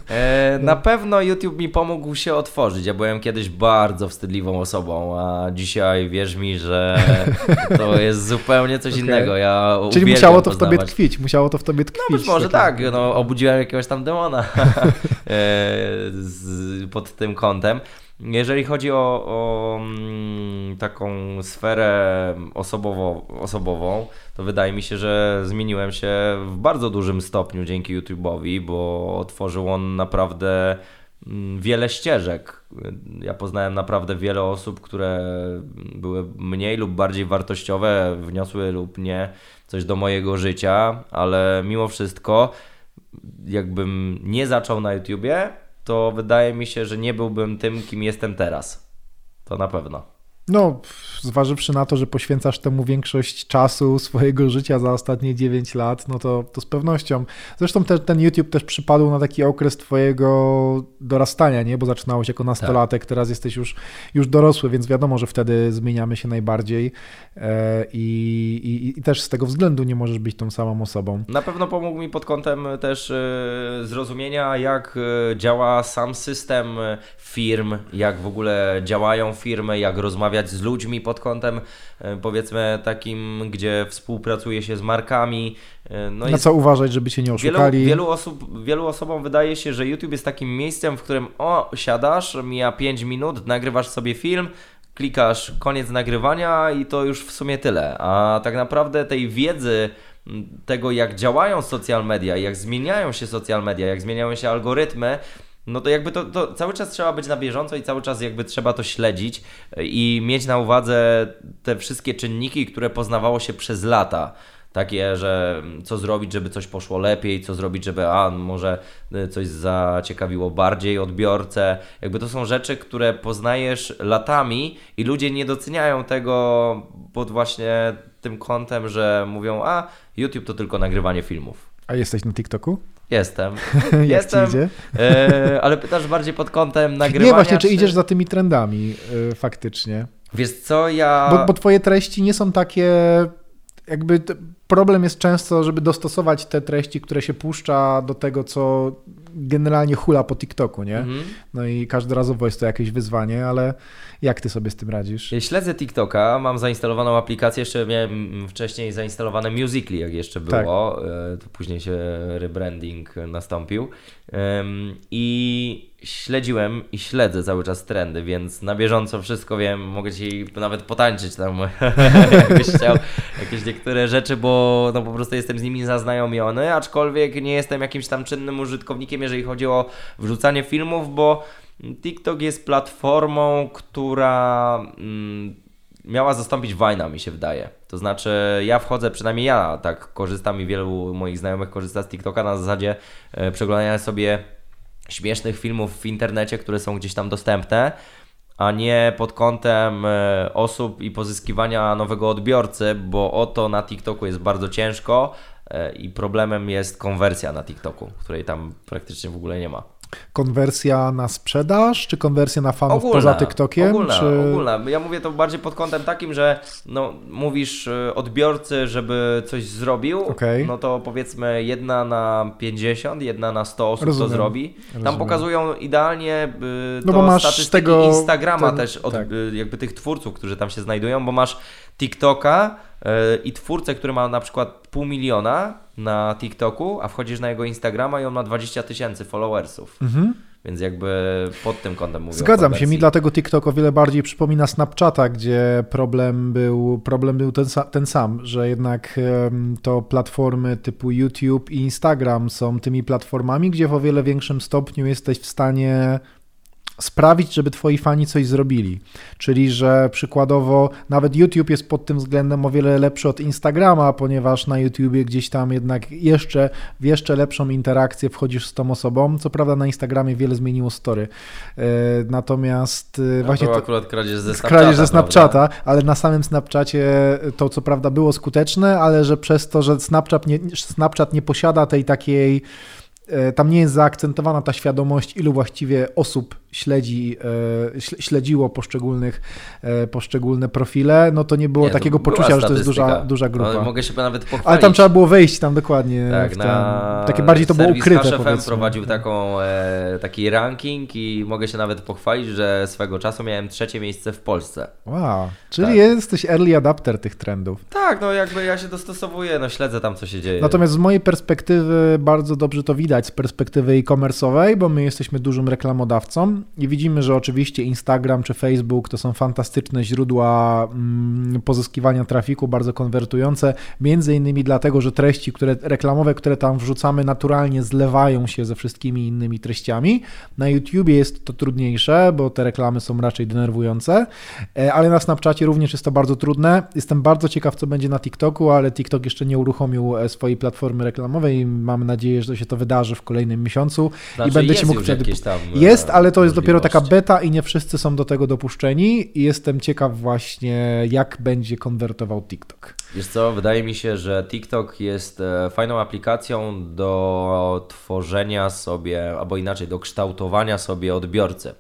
e, na pewno YouTube mi pomógł się otworzyć. Ja byłem kiedyś bardzo wstydliwą osobą, a dzisiaj wierz mi, że to jest zupełnie coś okay. innego. Ja Czyli musiało to poznawać. w tobie tkwić, musiało to w tobie tkwić. No być może tak, no, obudziłem jakiegoś tam demona e, pod tym kątem. Jeżeli chodzi o, o mm, taką sferę osobowo, osobową, to wydaje mi się, że zmieniłem się w bardzo dużym stopniu dzięki YouTube'owi, bo otworzył on naprawdę mm, wiele ścieżek. Ja poznałem naprawdę wiele osób, które były mniej lub bardziej wartościowe, wniosły lub nie coś do mojego życia, ale mimo wszystko, jakbym nie zaczął na YouTubie, to wydaje mi się, że nie byłbym tym, kim jestem teraz. To na pewno. No, zważywszy na to, że poświęcasz temu większość czasu swojego życia za ostatnie 9 lat, no to, to z pewnością. Zresztą te, ten YouTube też przypadł na taki okres twojego dorastania, nie? Bo zaczynałeś jako nastolatek, tak. teraz jesteś już, już dorosły, więc wiadomo, że wtedy zmieniamy się najbardziej e, i, i, i, też z tego względu nie możesz być tą samą osobą. Na pewno pomógł mi pod kątem też e, zrozumienia, jak e, działa sam system firm, jak w ogóle działają firmy, jak rozmawiać rozmawiać z ludźmi pod kątem e, powiedzmy takim, gdzie współpracuje się z markami. E, no Na co uważać, żeby się nie oszukali? Wielu, wielu, osób, wielu osobom wydaje się, że YouTube jest takim miejscem, w którym o, siadasz, mija 5 minut, nagrywasz sobie film, klikasz koniec nagrywania i to już w sumie tyle. A tak naprawdę tej wiedzy tego, jak działają social media, jak zmieniają się social media, jak zmieniają się algorytmy, no to jakby to, to cały czas trzeba być na bieżąco i cały czas jakby trzeba to śledzić i mieć na uwadze te wszystkie czynniki, które poznawało się przez lata takie, że co zrobić, żeby coś poszło lepiej, co zrobić, żeby a może coś zaciekawiło bardziej odbiorcę. Jakby to są rzeczy, które poznajesz latami i ludzie nie doceniają tego pod właśnie tym kątem, że mówią, a YouTube to tylko nagrywanie filmów. A jesteś na TikToku? Jestem. Jestem. E, ale pytasz bardziej pod kątem nagrywania. Nie, właśnie, czy, czy idziesz za tymi trendami e, faktycznie? Wiesz co, ja. Bo, bo twoje treści nie są takie. Jakby problem jest często, żeby dostosować te treści, które się puszcza do tego, co generalnie hula po TikToku, nie? Mhm. No i każdorazowo jest to jakieś wyzwanie, ale jak ty sobie z tym radzisz? Śledzę TikToka, mam zainstalowaną aplikację, jeszcze miałem wcześniej zainstalowane Musical.ly, jak jeszcze było, tak. To później się rebranding nastąpił i śledziłem i śledzę cały czas trendy, więc na bieżąco wszystko wiem, mogę Ci nawet potańczyć tam, jakbyś chciał, jakieś niektóre rzeczy, bo no po prostu jestem z nimi zaznajomiony, aczkolwiek nie jestem jakimś tam czynnym użytkownikiem, jeżeli chodzi o wrzucanie filmów, bo TikTok jest platformą, która mm, miała zastąpić Vine'a, mi się wydaje. To znaczy, ja wchodzę, przynajmniej ja tak korzystam i wielu moich znajomych korzysta z TikToka na zasadzie e, przeglądania sobie śmiesznych filmów w internecie, które są gdzieś tam dostępne, a nie pod kątem e, osób i pozyskiwania nowego odbiorcy, bo oto na TikToku jest bardzo ciężko e, i problemem jest konwersja na TikToku, której tam praktycznie w ogóle nie ma. Konwersja na sprzedaż, czy konwersja na fanów ogólna, poza TikTokiem? Ogólna, czy... ogólna. Ja mówię to bardziej pod kątem takim, że no, mówisz e, odbiorcy, żeby coś zrobił, okay. no to powiedzmy jedna na 50, jedna na 100 osób Rozumiem. to zrobi. Tam Rozumiem. pokazują idealnie no to masz statystyki tego, Instagrama ten, też, od, tak. jakby tych twórców, którzy tam się znajdują, bo masz TikToka i twórcę, który ma na przykład pół miliona, na TikToku, a wchodzisz na jego Instagrama i on ma 20 tysięcy followersów. Mhm. Więc jakby pod tym kątem mówię. Zgadzam się, mi dlatego TikTok o wiele bardziej przypomina Snapchata, gdzie problem był, problem był ten, ten sam, że jednak to platformy typu YouTube i Instagram są tymi platformami, gdzie w o wiele większym stopniu jesteś w stanie sprawić, żeby twoi fani coś zrobili. Czyli, że przykładowo nawet YouTube jest pod tym względem o wiele lepszy od Instagrama, ponieważ na YouTubie gdzieś tam jednak jeszcze w jeszcze lepszą interakcję wchodzisz z tą osobą. Co prawda na Instagramie wiele zmieniło story. E, natomiast e, no właśnie to akurat kradzież ze Snapchata, kradzież ze Snapchata ale na samym Snapchacie to co prawda było skuteczne, ale że przez to, że Snapchat nie, Snapchat nie posiada tej takiej E, tam nie jest zaakcentowana ta świadomość, ilu właściwie osób śledzi, e, śledziło poszczególnych, e, poszczególne profile, no to nie było nie, takiego poczucia, że to jest duża, duża grupa. No, mogę się nawet pochwalić. Ale tam trzeba było wejść tam dokładnie. Tak, na takie bardziej to było ukryte. FM prowadził taką, taki ranking i mogę się nawet pochwalić, że swego czasu miałem trzecie miejsce w Polsce. Wow, czyli tak. jesteś early adapter tych trendów. Tak, no jakby ja się dostosowuję, no śledzę tam co się dzieje. Natomiast z mojej perspektywy bardzo dobrze to widać widać z perspektywy e-commerce'owej, bo my jesteśmy dużym reklamodawcą i widzimy, że oczywiście Instagram czy Facebook to są fantastyczne źródła mm, pozyskiwania trafiku, bardzo konwertujące, między innymi dlatego, że treści które, reklamowe, które tam wrzucamy naturalnie zlewają się ze wszystkimi innymi treściami. Na YouTubie jest to trudniejsze, bo te reklamy są raczej denerwujące, e, ale na Snapchacie również jest to bardzo trudne. Jestem bardzo ciekaw, co będzie na TikToku, ale TikTok jeszcze nie uruchomił e, swojej platformy reklamowej i mamy nadzieję, że to się to wydarzy w kolejnym miesiącu znaczy, i będę ci mógł wtedy. Jest, ale to jest dopiero taka beta i nie wszyscy są do tego dopuszczeni i jestem ciekaw właśnie, jak będzie konwertował TikTok. Wiesz co, wydaje mi się, że TikTok jest e, fajną aplikacją do tworzenia sobie, albo inaczej, do kształtowania sobie odbiorcy.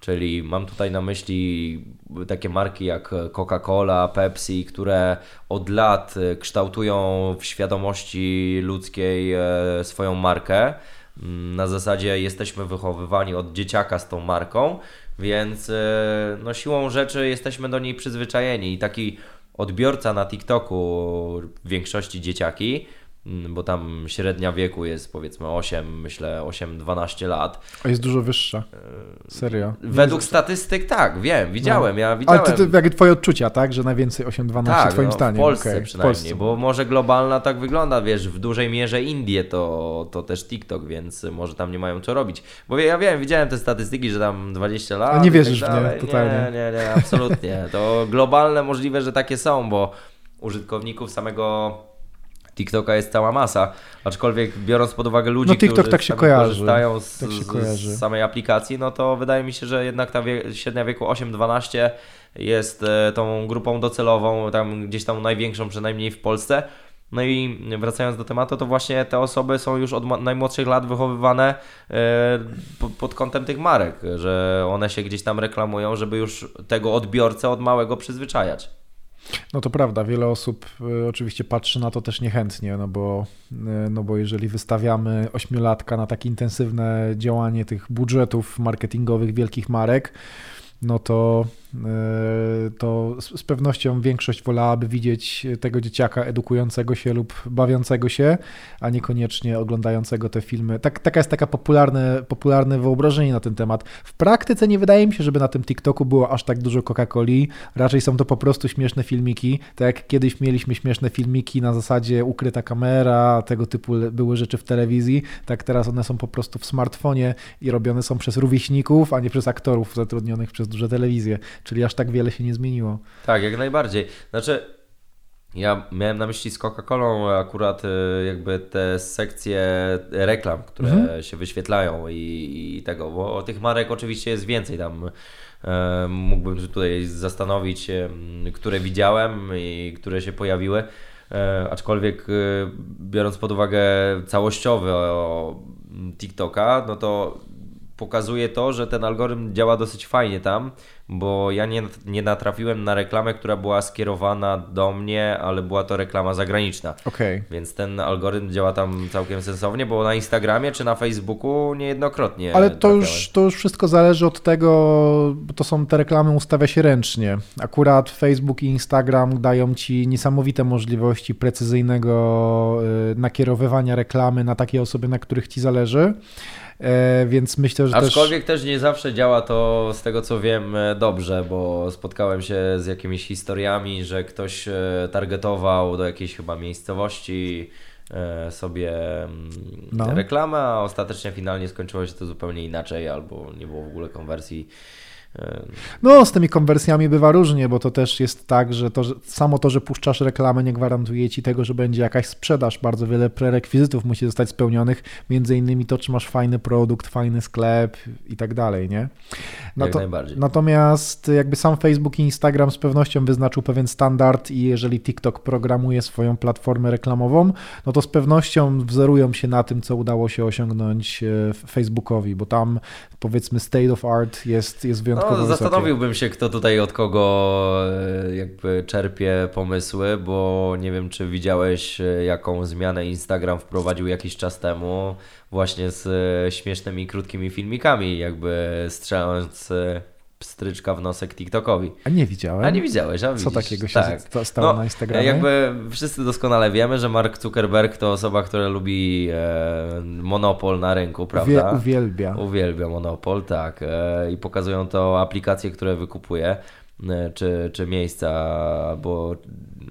Czyli mam tutaj na myśli takie marki jak Coca-Cola, Pepsi, które od lat kształtują w świadomości ludzkiej e, swoją markę. Mm, na zasadzie jesteśmy wychowywani od dzieciaka z tą marką, więc e, no, siłą rzeczy jesteśmy do niej przyzwyczajeni. I taki odbiorca na TikToku, w większości dzieciaki, bo tam średnia wieku jest powiedzmy 8, myślę 8-12 lat. A jest dużo wyższa. Serio. Według statystyk tak, wiem, widziałem, no. ja widziałem. Ale to, to jakie twoje odczucia, tak, że najwięcej 8-12 tak, twoim no, zdaniem? w Polsce okay. przynajmniej, w Polsce. bo może globalna tak wygląda, wiesz, w dużej mierze Indie to, to też TikTok, więc może tam nie mają co robić. Bo ja wiem, widziałem te statystyki, że tam 20 lat. A nie wierzysz tak w nie, totalnie. Nie, nie, nie, absolutnie. To globalne możliwe, że takie są, bo użytkowników samego TikToka jest cała masa, aczkolwiek biorąc pod uwagę ludzi, no, TikTok którzy tak się kojarzy. korzystają z, tak z, samej aplikacji, no to wydaje mi się, że jednak ta wie, średnia wieku 8-12 jest e, tą grupą docelową, tam gdzieś tam największą przynajmniej w Polsce. No i wracając do tematu, to właśnie te osoby są już od najmłodszych lat wychowywane e, pod kątem tych marek, że one się gdzieś tam reklamują, żeby już tego odbiorcę od małego przyzwyczajać. No to prawda, wiele osób y, oczywiście patrzy na to też niechętnie, no bo, y, no bo jeżeli wystawiamy ośmiolatka na tak intensywne działanie tych budżetów marketingowych wielkich marek, no to, e, to z pewnością większość wolałaby widzieć tego dzieciaka edukującego się lub bawiącego się, a niekoniecznie oglądającego te filmy. Tak, taka jest taka popularne, popularne wyobrażenie na ten temat. W praktyce nie wydaje mi się, żeby na tym TikToku było aż tak dużo Coca-Coli. Raczej są to po prostu śmieszne filmiki. Tak jak kiedyś mieliśmy śmieszne filmiki na zasadzie ukryta kamera, tego typu były rzeczy w telewizji, tak teraz one są po prostu w smartfonie i robione są przez rówieśników, a nie przez aktorów zatrudnionych przez duże telewizje, czyli aż tak wiele się nie zmieniło. Tak, jak najbardziej. Znaczy, ja miałem na myśli z Coca-Colą akurat y, jakby te sekcje reklam, które mhm. się wyświetlają i, i, tego, bo tych marek oczywiście jest więcej tam. E, mógłbym tutaj zastanowić, które widziałem i które się pojawiły. Aczkolwiek y, biorąc pod uwagę całościowy TikToka, no to pokazuje to, że ten algorytm działa dosyć fajnie tam, bo ja nie, nie natrafiłem na reklamę, która była skierowana do mnie, ale była to reklama zagraniczna. Okay. Więc ten algorytm działa tam całkiem sensownie, bo na Instagramie czy na Facebooku niejednokrotnie. Ale to już, to już wszystko zależy od tego, bo to są te reklamy ustawia się ręcznie. Akurat Facebook i Instagram dają ci niesamowite możliwości precyzyjnego y, nakierowywania reklamy na takie osoby, na których ci zależy. E, więc myślę, że Aczkolwiek też... też nie zawsze działa to z tego co wiem e, dobrze, bo spotkałem się z jakimiś historiami, że ktoś e, targetował do jakiejś chyba miejscowości sobie mm, no. reklamę, a ostatecznie finalnie skończyło się to zupełnie inaczej, albo nie było w ogóle konwersji no, z tymi konwersjami bywa różnie, bo to też jest tak, że, to, że samo to, że puszczasz reklamę, nie gwarantuje ci tego, że będzie jakaś sprzedaż. Bardzo wiele prerekwizytów musi zostać spełnionych, między innymi to, czy masz fajny produkt, fajny sklep i tak dalej, nie? Jak to, najbardziej. Natomiast jakby sam Facebook i Instagram z pewnością wyznaczył pewien standard i jeżeli TikTok programuje swoją platformę reklamową, no to z pewnością wzorują się na tym, co udało się osiągnąć e, Facebookowi, bo tam powiedzmy state of art jest, jest wyjątkowy no, Zastanowiłbym się, kto tutaj od kogo e, jakby czerpie pomysły, bo nie wiem, czy widziałeś, e, jaką zmianę Instagram wprowadził jakiś czas temu, właśnie z e, śmiesznymi, krótkimi filmikami, jakby strzelając pstryczka w nosek TikTokowi. A nie widziałem. A nie widziałeś, a widzisz. Co takiego się tak. stało no, na Instagramie? Jakby wszyscy doskonale wiemy, że Mark Zuckerberg to osoba, która lubi e, monopol na rynku, prawda? uwielbia. Uwielbia monopol, tak. E, I pokazują to aplikacje, które wykupuje. E, czy, czy miejsca albo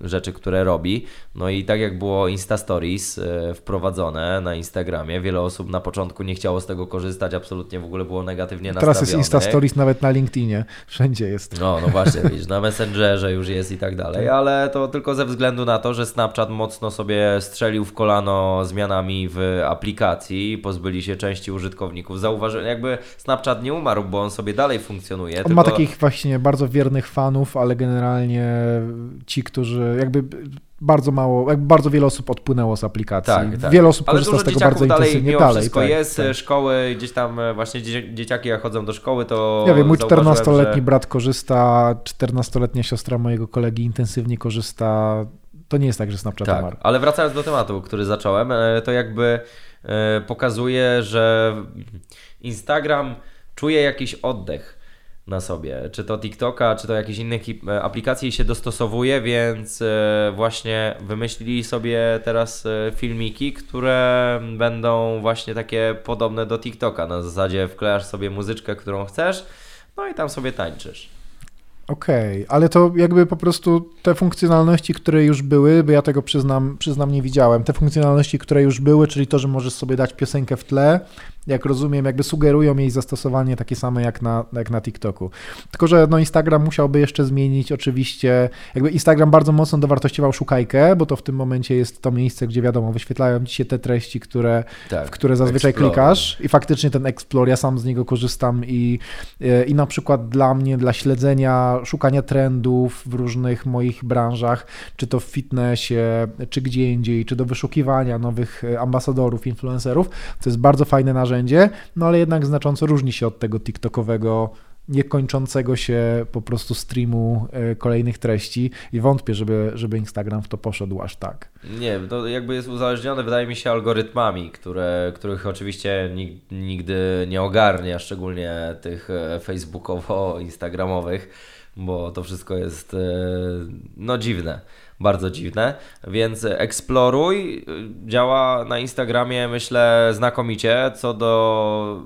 rzeczy, które robi. No i tak jak było Insta Stories e, wprowadzone na Instagramie, wiele osób na początku nie chciało z tego korzystać, absolutnie w ogóle było negatywnie nastawione. Teraz jest Insta Stories nawet na LinkedInie, wszędzie jest. No, no właśnie, widzisz, na Messengerze już jest i tak dalej, tak. ale to tylko ze względu na to, że Snapchat mocno sobie strzelił w kolano zmianami w aplikacji, pozbyli się części użytkowników. Zauważyłem, jakby Snapchat nie umarł, bo on sobie dalej funkcjonuje. On tylko... ma takich właśnie bardzo wiernych fanów, ale generalnie ci, którzy jakby bardzo mało, jakby bardzo wiele osób odpłynęło z aplikacji. Tak, tak. Wiele osób korzysta z tego bardzo dalej, intensywnie. Dalej, wszystko tak, jest, tak. szkoły, gdzieś tam e, właśnie dzieciaki jak chodzą do szkoły, to Ja wiem, mój 14-letni że... brat korzysta, 14-letnia siostra mojego kolegi intensywnie korzysta. To nie jest tak, że Snapchat tak, umarł. Ale wracając do tematu, który zacząłem, e, to jakby e, pokazuje, że Instagram czuje jakiś oddech na sobie. Czy to TikToka, czy to jakieś innych e, aplikacji się dostosowuje, więc e, właśnie wymyślili sobie teraz e, filmiki, które będą właśnie takie podobne do TikToka. Na zasadzie wklejasz sobie muzyczkę, którą chcesz, no i tam sobie tańczysz. Okej, okay, ale to jakby po prostu te funkcjonalności, które już były, bo ja tego przyznam, przyznam nie widziałem, te funkcjonalności, które już były, czyli to, że możesz sobie dać piosenkę w tle, jak rozumiem, jakby sugerują jej zastosowanie takie same jak na, jak na TikToku. Tylko, że no Instagram musiałby jeszcze zmienić oczywiście, jakby Instagram bardzo mocno dowartościował szukajkę, bo to w tym momencie jest to miejsce, gdzie wiadomo, wyświetlają ci się te treści, które, tak, w które zazwyczaj Explore. klikasz i faktycznie ten Explore, ja sam z niego korzystam i, i na przykład dla mnie, dla śledzenia, szukania trendów w różnych moich branżach, czy to w fitnessie, czy gdzie indziej, czy do wyszukiwania nowych ambasadorów, influencerów, to jest bardzo fajne narzędzie, narzędzie, no ale jednak znacząco różni się od tego TikTokowego niekończącego się po prostu streamu e, kolejnych treści i wątpię, żeby, żeby Instagram w to poszedł aż tak. Nie, to jakby jest uzależnione, wydaje mi się, algorytmami, które, których oczywiście nigdy nie ogarnia, szczególnie tych e, facebookowo-instagramowych, bo to wszystko jest e, no dziwne bardzo dziwne, więc eksploruj. Działa na Instagramie, myślę, znakomicie. Co do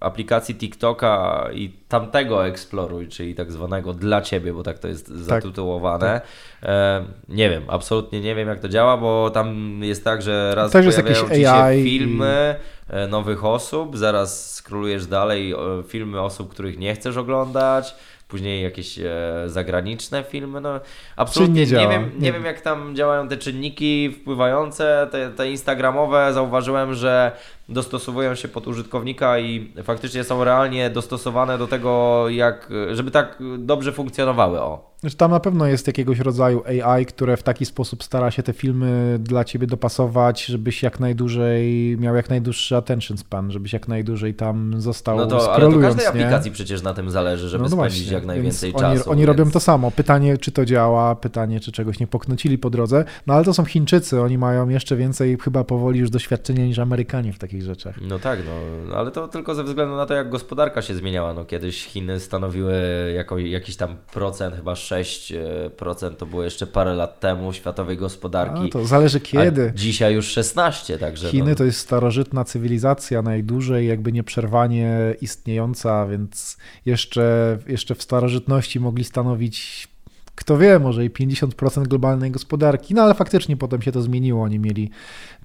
aplikacji TikToka i tamtego eksploruj, czyli tak zwanego dla ciebie, bo tak to jest tak, zatytułowane. Tak. E, nie wiem, absolutnie nie wiem jak to działa, bo tam jest tak, że raz Też pojawiają ci się filmy i... E, nowych osób, zaraz skrolujesz dalej filmy osób, których nie chcesz oglądać później jakieś e, zagraniczne filmy. No, absolutnie nie, nie, wiem, nie, nie wiem, jak tam działają te czynniki wpływające, te, te instagramowe. Zauważyłem, że dostosowują się pod użytkownika i faktycznie są realnie dostosowane do tego, jak, żeby tak dobrze funkcjonowały. O. Znaczy, tam na pewno jest jakiegoś rodzaju AI, które w taki sposób stara się te filmy dla ciebie dopasować, żebyś jak najdłużej miał jak najdłuższy attention span, żebyś jak najdłużej tam został No to, ale to każdej nie? aplikacji przecież na tym zależy, żeby no, spędzić jak najwięcej oni, czasu. Oni więc... robią to samo. Pytanie, czy to działa, pytanie, czy czegoś nie poknocili po drodze. No ale to są Chińczycy, oni mają jeszcze więcej chyba powoli już doświadczenia niż Amerykanie w takich rzeczach. No tak, no, ale to tylko ze względu na to, jak gospodarka się zmieniała. No, kiedyś Chiny stanowiły jako, jakiś tam procent, chyba 6% to było jeszcze parę lat temu światowej gospodarki. No, to zależy kiedy. dzisiaj już 16, także. Chiny no. to jest starożytna cywilizacja, najdłużej jakby nieprzerwanie istniejąca, więc jeszcze, jeszcze w starożytności mogli stanowić kto wie, może i 50% globalnej gospodarki, no ale faktycznie potem się to zmieniło. Oni mieli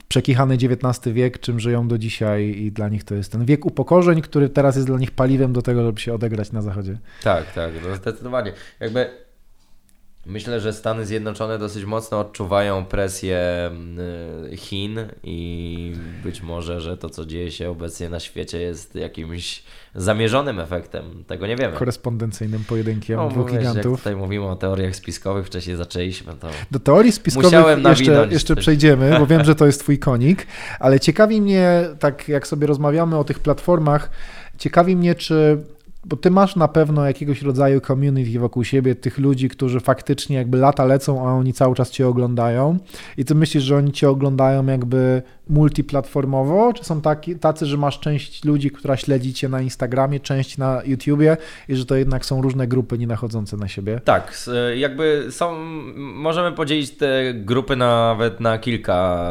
przekichany XIX wiek, czym żyją do dzisiaj i dla nich to jest ten wiek upokorzeń, który teraz jest dla nich paliwem do tego, żeby się odegrać na zachodzie. Tak, tak, no zdecydowanie. Jakby Myślę, że Stany Zjednoczone dosyć mocno odczuwają presję mm, Chin i być może, że to, co dzieje się obecnie na świecie, jest jakimś zamierzonym efektem. Tego nie wiemy. Korespondencyjnym pojedynkiem no, dwóch gigantów. tutaj mówimy o teoriach spiskowych, wcześniej zaczęliśmy to. Do teorii spiskowych jeszcze, jeszcze przejdziemy, bo wiem, że to jest Twój konik, ale ciekawi mnie, tak jak sobie rozmawiamy o tych platformach, ciekawi mnie, czy bo ty masz na pewno jakiegoś rodzaju community wokół siebie, tych ludzi, którzy faktycznie jakby lata lecą, a oni cały czas cię oglądają. I ty myślisz, że oni cię oglądają jakby multiplatformowo, czy są taki, tacy, że masz część ludzi, która śledzi cię na Instagramie, część na YouTubie i że to jednak są różne grupy nie nachodzące na siebie? Tak, jakby są, możemy podzielić te grupy nawet na kilka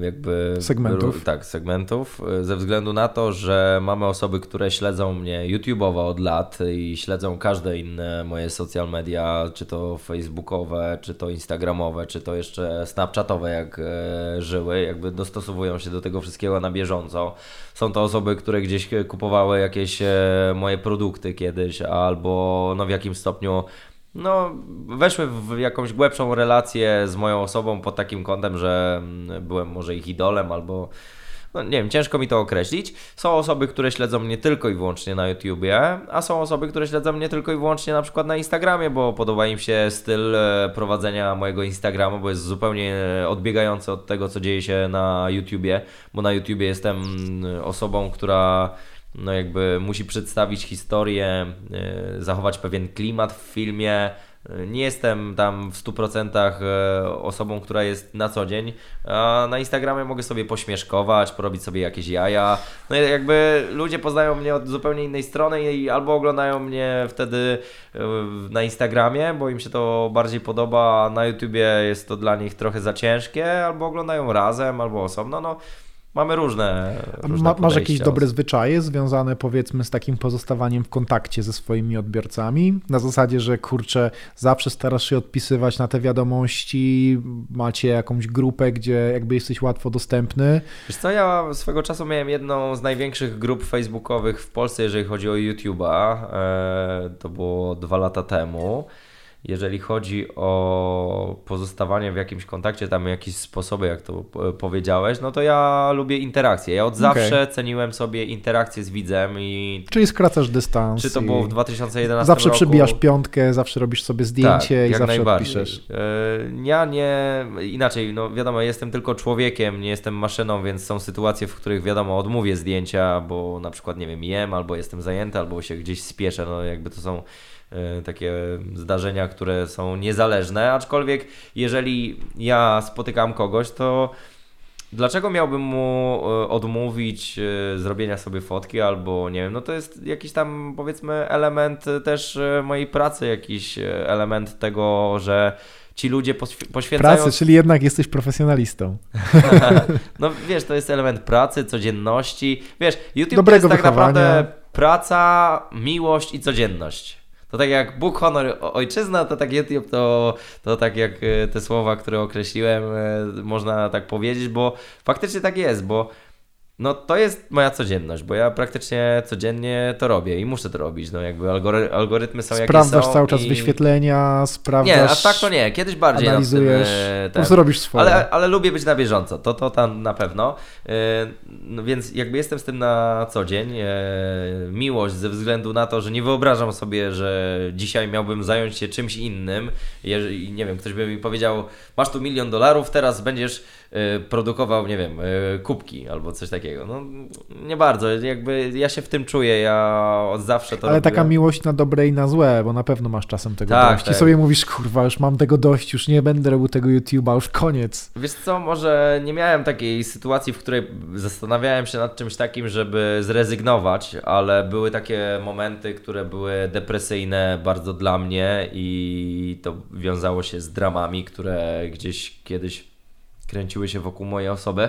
jakby segmentów. Tak, segmentów, ze względu na to, że mamy osoby, które śledzą mnie YouTube'owo od lat i śledzą każde inne moje social media, czy to facebookowe, czy to instagramowe, czy to jeszcze snapchatowe, jak e, żyły, jakby dostosowują się do tego wszystkiego na bieżąco. Są to osoby, które gdzieś kupowały jakieś e, moje produkty kiedyś, albo no w jakim stopniu no, weszły w jakąś głębszą relację z moją osobą pod takim kątem, że mm, byłem może ich idolem albo no nie wiem, ciężko mi to określić. Są osoby, które śledzą mnie tylko i wyłącznie na YouTubie, a są osoby, które śledzą mnie tylko i wyłącznie na przykład na Instagramie, bo podoba im się styl e, prowadzenia mojego Instagramu, bo jest zupełnie odbiegający od tego, co dzieje się na YouTubie, bo na YouTubie jestem mm, osobą, która no jakby musi przedstawić historię, e, zachować pewien klimat w filmie, nie jestem tam w 100% e, osobą, która jest na co dzień. A na Instagramie mogę sobie pośmieszkować, porobić sobie jakieś jaja. No i jakby ludzie poznają mnie od zupełnie innej strony i albo oglądają mnie wtedy e, na Instagramie, bo im się to bardziej podoba, a na YouTubie jest to dla nich trochę za ciężkie, albo oglądają razem, albo osobno. No, Mamy różne. różne Ma, masz jakieś dobre zwyczaje związane powiedzmy z takim pozostawaniem w kontakcie ze swoimi odbiorcami? Na zasadzie, że kurczę, zawsze starasz się odpisywać na te wiadomości, macie jakąś grupę, gdzie jakby jesteś łatwo dostępny. Wiesz co, ja swego czasu miałem jedną z największych grup facebookowych w Polsce, jeżeli chodzi o YouTube'a. E, to było dwa lata temu. Jeżeli chodzi o pozostawanie w jakimś kontakcie, tam jakieś sposoby, jak to powiedziałeś, no to ja lubię interakcje. Ja od zawsze ceniłem sobie interakcje z widzem i... Czyli skracasz dystans. Czy to było w 2011 zawsze roku? Zawsze przybijasz piątkę, zawsze robisz sobie zdjęcie tak, i zawsze odpiszesz. E, ja nie... Inaczej, no wiadomo, jestem tylko człowiekiem, nie jestem maszyną, więc są sytuacje, w których wiadomo, odmówię zdjęcia, bo na przykład, nie wiem, jem, albo jestem zajęty, albo się gdzieś spieszę, no jakby to są E, takie zdarzenia, które są niezależne, aczkolwiek jeżeli ja spotykam kogoś, to dlaczego miałbym mu e, odmówić e, zrobienia sobie fotki albo nie wiem, no to jest jakiś tam powiedzmy element też mojej pracy, jakiś element tego, że ci ludzie poświęcają... Pracy, czyli jednak jesteś profesjonalistą. no wiesz, to jest element pracy, codzienności. Wiesz, YouTube Dobrego to jest tak naprawdę praca, miłość i codzienność. To tak jak Bóg, honor, ojczyzna, to tak YouTube, to, to tak jak e, te słowa, które określiłem, e, można tak powiedzieć, bo faktycznie tak jest, bo no to jest moja codzienność, bo ja praktycznie codziennie to robię i muszę to robić. No jakby algory algorytmy są Sprawdzasz jakie są. cały czas i... wyświetlenia, sprawdzasz. Nie, aż tak to nie. Kiedyś bardziej analizujesz. Tym, po prostu robisz swoje. Ale, ale lubię być na bieżąco. To, to tam na pewno. E, no więc jakby jestem z tym na co dzień. E, miłość ze względu na to, że nie wyobrażam sobie, że dzisiaj miałbym zająć się czymś innym. Jeżeli, nie wiem, ktoś by mi powiedział, masz tu milion dolarów, teraz będziesz produkował, nie wiem, y, kubki albo coś takiego. No nie bardzo, jakby ja się w tym czuję, ja od zawsze to Ale robię. taka miłość na dobre i na złe, bo na pewno masz czasem tego tak, dość. Tak. I sobie mówisz, kurwa, już mam tego dość, już nie będę robił tego YouTube'a, już koniec. Wiesz co, może nie miałem takiej sytuacji, w której zastanawiałem się nad czymś takim, żeby zrezygnować, ale były takie momenty, które były depresyjne bardzo dla mnie i to wiązało się z dramami, które gdzieś kiedyś kręciły się wokół mojej osoby.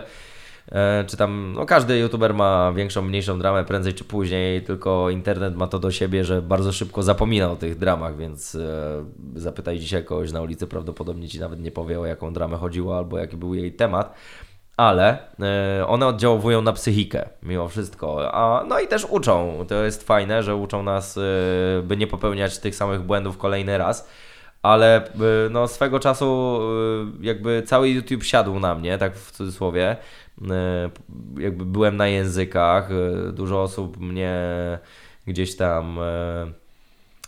E, czy tam, no każdy youtuber ma większą, mniejszą dramę prędzej czy później, tylko internet ma to do siebie, że bardzo szybko zapomina o tych dramach, więc e, zapytaj dzisiaj kogoś na ulicy, prawdopodobnie ci nawet nie powie o jaką dramę chodziło albo jaki był jej temat ale e, one oddziałują na psychikę mimo wszystko. A, no i też uczą. To jest fajne, że uczą nas, by nie popełniać tych samych błędów kolejny raz ale y, no, swego czasu y, jakby cały YouTube siadł na mnie, tak w cudzysłowie. Y, jakby byłem na językach, dużo osób mnie gdzieś tam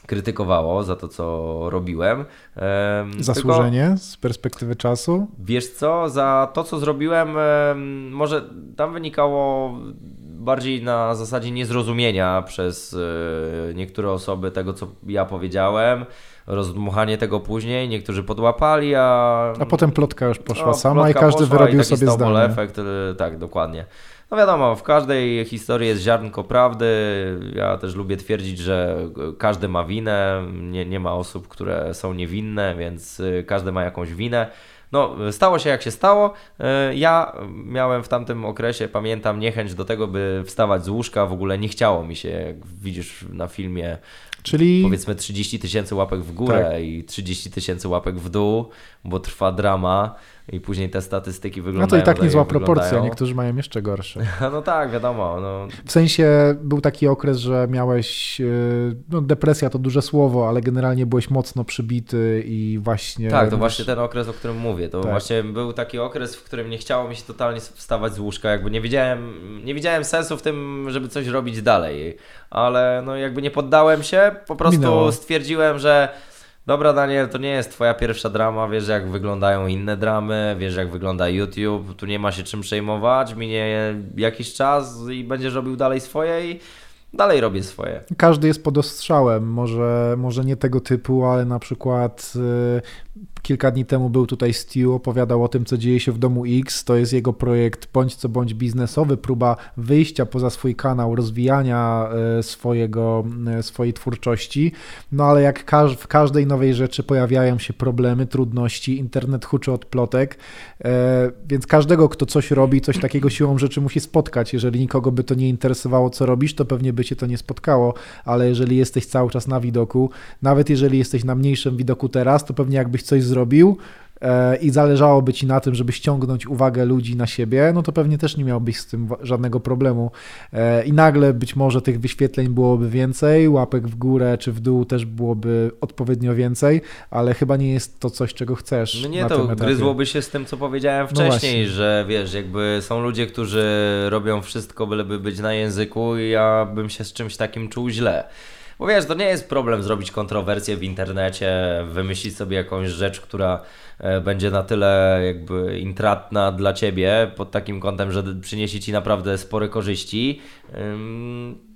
krytykowało za to, co robiłem. Zasłużenie Tylko, z perspektywy czasu? Wiesz co, za to, co zrobiłem, może tam wynikało bardziej na zasadzie niezrozumienia przez niektóre osoby tego, co ja powiedziałem rozdmuchanie tego później, niektórzy podłapali, a... A potem plotka już poszła no, sama i każdy wyrobił i sobie zdanie. efekt, y, tak, dokładnie. No wiadomo, w każdej historii jest ziarnko prawdy. Ja też lubię twierdzić, że każdy ma winę, nie, nie ma osób, które są niewinne, więc y, każdy ma jakąś winę. No, stało się jak się stało. Y, ja miałem w tamtym okresie, pamiętam, niechęć do tego, by wstawać z łóżka. W ogóle nie chciało mi się, jak widzisz na filmie, Czyli powiedzmy 30 tysięcy łapek w górę tak. i 30 tysięcy łapek w dół, bo trwa drama i później te statystyki wyglądają. No to i tak niezła proporcja, niektórzy mają jeszcze gorsze. no tak, wiadomo. No. W sensie był taki okres, że miałeś, e, no depresja to duże słowo, ale generalnie byłeś mocno przybity i właśnie... Tak, to właśnie ten okres, o którym mówię. To tak. właśnie był taki okres, w którym nie chciało mi się totalnie wstawać z łóżka, jakby nie widziałem, nie widziałem sensu w tym, żeby coś robić dalej, ale no jakby nie poddałem się, po prostu Minęło. stwierdziłem, że Dobra, Daniel, to nie jest Twoja pierwsza drama. Wiesz, jak wyglądają inne dramy, wiesz, jak wygląda YouTube. Tu nie ma się czym przejmować. Minie jakiś czas i będziesz robił dalej swoje i dalej robię swoje. Każdy jest pod ostrzałem. Może, może nie tego typu, ale na przykład Kilka dni temu był tutaj Stu, opowiadał o tym, co dzieje się w domu X. To jest jego projekt bądź co bądź biznesowy, próba wyjścia poza swój kanał, rozwijania e, swojego, e, swojej twórczości. No ale jak w każdej nowej rzeczy pojawiają się problemy, trudności, internet huczy od plotek, więc każdego, kto coś robi, coś takiego siłą rzeczy musi spotkać. Jeżeli nikogo by to nie interesowało, co robisz, to pewnie by cię to nie spotkało, ale jeżeli jesteś cały czas na widoku, nawet jeżeli jesteś na mniejszym widoku teraz, to pewnie jakbyś coś zrobił, i zależałoby ci na tym, żeby ściągnąć uwagę ludzi na siebie, no to pewnie też nie miałbyś z tym żadnego problemu. E, I nagle być może tych wyświetleń byłoby więcej, łapek w górę czy w dół też byłoby odpowiednio więcej, ale chyba nie jest to coś, czego chcesz. No nie, na to tym etapie. gryzłoby się z tym, co powiedziałem No wcześniej, że wiesz, jakby są ludzie, którzy robią wszystko, byleby być na języku i ja bym się z czymś takim czuł źle. Bo wiesz, to nie jest problem zrobić kontrowersję w internecie, wymyślić sobie jakąś rzecz, która e, będzie na tyle jakby intratna dla ciebie pod takim kątem, że przyniesie ci naprawdę spore korzyści.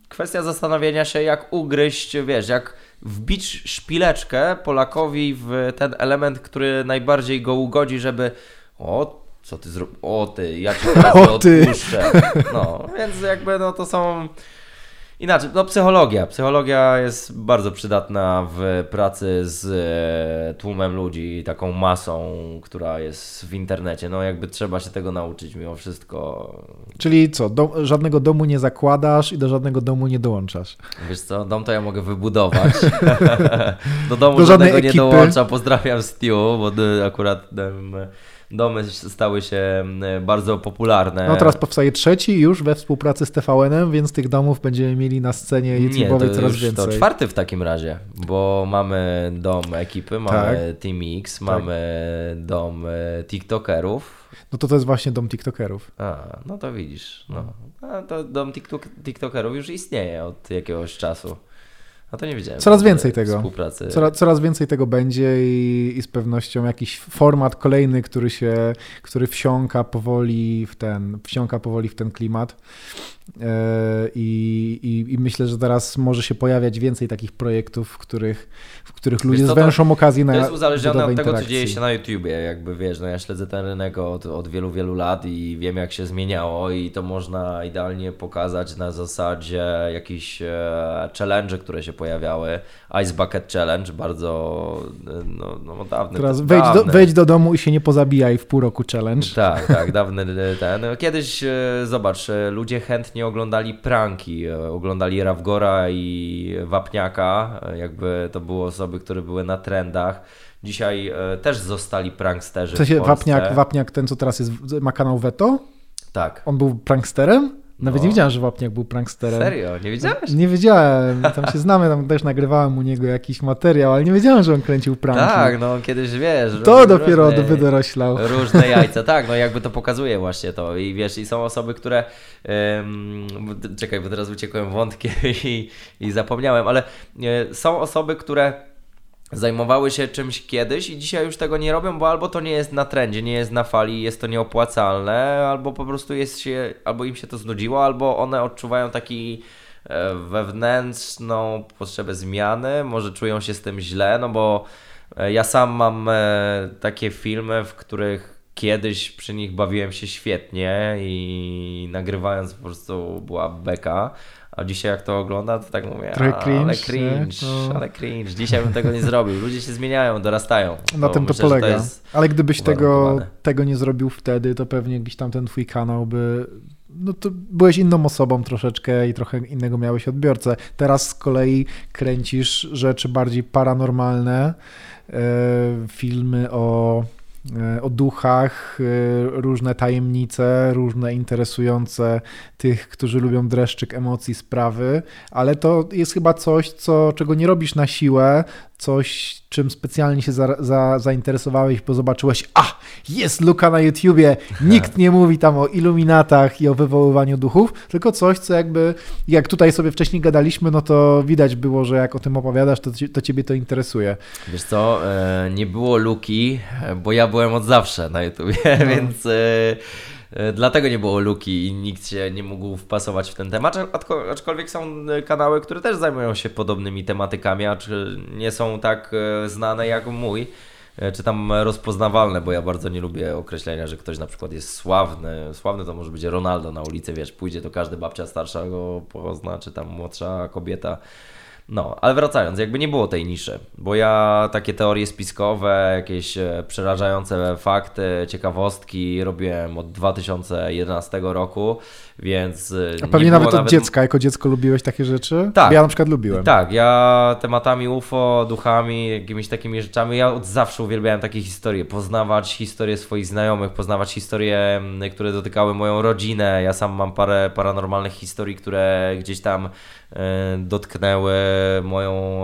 Kwestia zastanowienia się, jak ugryźć, wiesz, jak wbić szpileczkę Polakowi w ten element, który najbardziej go ugodzi, żeby o, co ty zrobił, o ty, ja cię teraz O ty. odpuszczę. No, więc jakby no to są Inaczej, no psychologia. Psychologia jest bardzo przydatna w pracy z e, tłumem ludzi, taką masą, która jest w internecie. No jakby trzeba się tego nauczyć mimo wszystko. Czyli co, do, żadnego domu nie zakładasz i do żadnego domu nie dołączasz. Wiesz co, dom to ja mogę wybudować. Do domu Do żadnego nie dołączam. Pozdrawiam Stu, bo akurat em, domy stały się em, bardzo popularne. No teraz powstaje trzeci już we współpracy z TVN-em, więc tych domów będziemy mieli na scenie Nie, YouTube'owej coraz już więcej. to czwarty w takim razie, bo mamy dom ekipy, mamy Tak. Team X, mamy dom e, TikTokerów. No to to jest właśnie dom TikTokerów. A, no to widzisz, no. A to dom TikTok, TikTokerów już istnieje od jakiegoś czasu. A to nie wiedziałem. Coraz więcej tego. Współpracy. Coraz, coraz więcej tego będzie i, i z pewnością jakiś format kolejny, który się, który wsiąka powoli w ten, wsiąka powoli w ten klimat. E, I, i, I myślę, że teraz może się pojawiać więcej takich projektów, w których, w których ludzie co, to- zwęszą okazję na To jest uzależnione od tego, co dzieje się na YouTubie. Jakby wiesz, no ja śledzę ten rynek od, od wielu, wielu lat i wiem, jak się zmieniało, i to można idealnie pokazać na zasadzie jakichś e, challenge, które się pojawiały. Ice Bucket Challenge, bardzo e, no, no, dawny. Teraz wejdź do, dawny. wejdź do domu i się nie pozabijaj w pół roku challenge. Tak, tak, dawny e, ten. Kiedyś, e, zobacz, ludzie chętnie oglądali pranki, e, oglądali Rawgora i Wapniaka, e, jakby to były osoby, które były na trendach. Dzisiaj e, też zostali pranksterzy W sensie w. Wapniak, Wapniak, ten co teraz jest, ma kanał Veto, Tak. on był pranksterem? Nawet nie wiedziałem, że Wapniak był pranksterem. Serio? Nie wiedziałeś? Nie wiedziałem, tam się znamy, tam też nagrywałem u niego jakiś materiał, ale nie wiedziałem, że on kręcił pranki. Tak, no kiedyś wiesz. To różne- dopiero wydoroślał. Różne jajca, tak, no jakby to pokazuje właśnie to i wiesz, i są osoby, które czekaj, bo teraz uciekłem wątkiem i, i zapomniałem, ale e, są osoby, które zajmowały się czymś kiedyś i dzisiaj już tego nie robią, bo albo to nie jest na trendzie, nie jest na fali, jest to nieopłacalne, albo po prostu jest się, albo im się to znudziło, albo one odczuwają taki e, wewnętrzną potrzebę zmiany, może czują się z tym źle, no bo e, ja sam mam e, takie filmy, w których kiedyś przy nich bawiłem się świetnie i nagrywając po prostu była beka, a dzisiaj jak to ogląda, to tak mówię, "A, cringe, ale cringe, No. ale cringe, dzisiaj bym tego nie zrobił. Ludzie się zmieniają, dorastają. Na tym to myślę, polega. jest Ale gdybyś tego, tego nie zrobił wtedy, to pewnie gdzieś tam ten twój kanał by. No to byłeś inną osobą troszeczkę i trochę innego miałeś odbiorcę. Teraz z kolei kręcisz rzeczy bardziej paranormalne, e, filmy o, o duchach, e, różne tajemnice, różne interesujące tych, którzy lubią dreszczyk emocji, sprawy, ale to jest chyba coś, co, czego nie robisz na siłę, coś, czym specjalnie się za, za, zainteresowałeś, bo zobaczyłeś, a, jest luka na YouTubie, nikt nie mówi tam o iluminatach i o wywoływaniu duchów, tylko coś, co jakby, jak tutaj sobie wcześniej gadaliśmy, no to widać było, że jak o tym opowiadasz, to, to ciebie to interesuje. Wiesz co, e, nie było luki, e, bo ja byłem od zawsze na YouTubie, więc e, e, dlatego nie było luki i nikt się nie mógł wpasować w ten temat, Aczko- aczkolwiek są e, kanały, które też zajmują się podobnymi tematykami, acz nie są tak e, znane jak mój. e, Czy tam rozpoznawalne, bo ja bardzo nie lubię określenia, że ktoś na przykład jest sławny. Sławny to może być Ronaldo na ulicy, wiesz, pójdzie to każdy babcia starsza go pozna, czy tam młodsza kobieta. No, ale wracając, jakby nie było tej niszy, bo ja takie teorie spiskowe, jakieś e, przerażające fakty, ciekawostki robiłem od 2011 roku, więc. E, A pewnie nawet od nawet... dziecka, jako dziecko lubiłeś takie rzeczy? Tak. Ja na przykład lubiłem. Tak, ja tematami UFO, duchami, jakimiś takimi rzeczami, ja od zawsze uwielbiałem takie historie, poznawać historie swoich znajomych, poznawać historie, które dotykały moją rodzinę. Ja sam mam parę paranormalnych historii, które gdzieś tam dotknęły moją,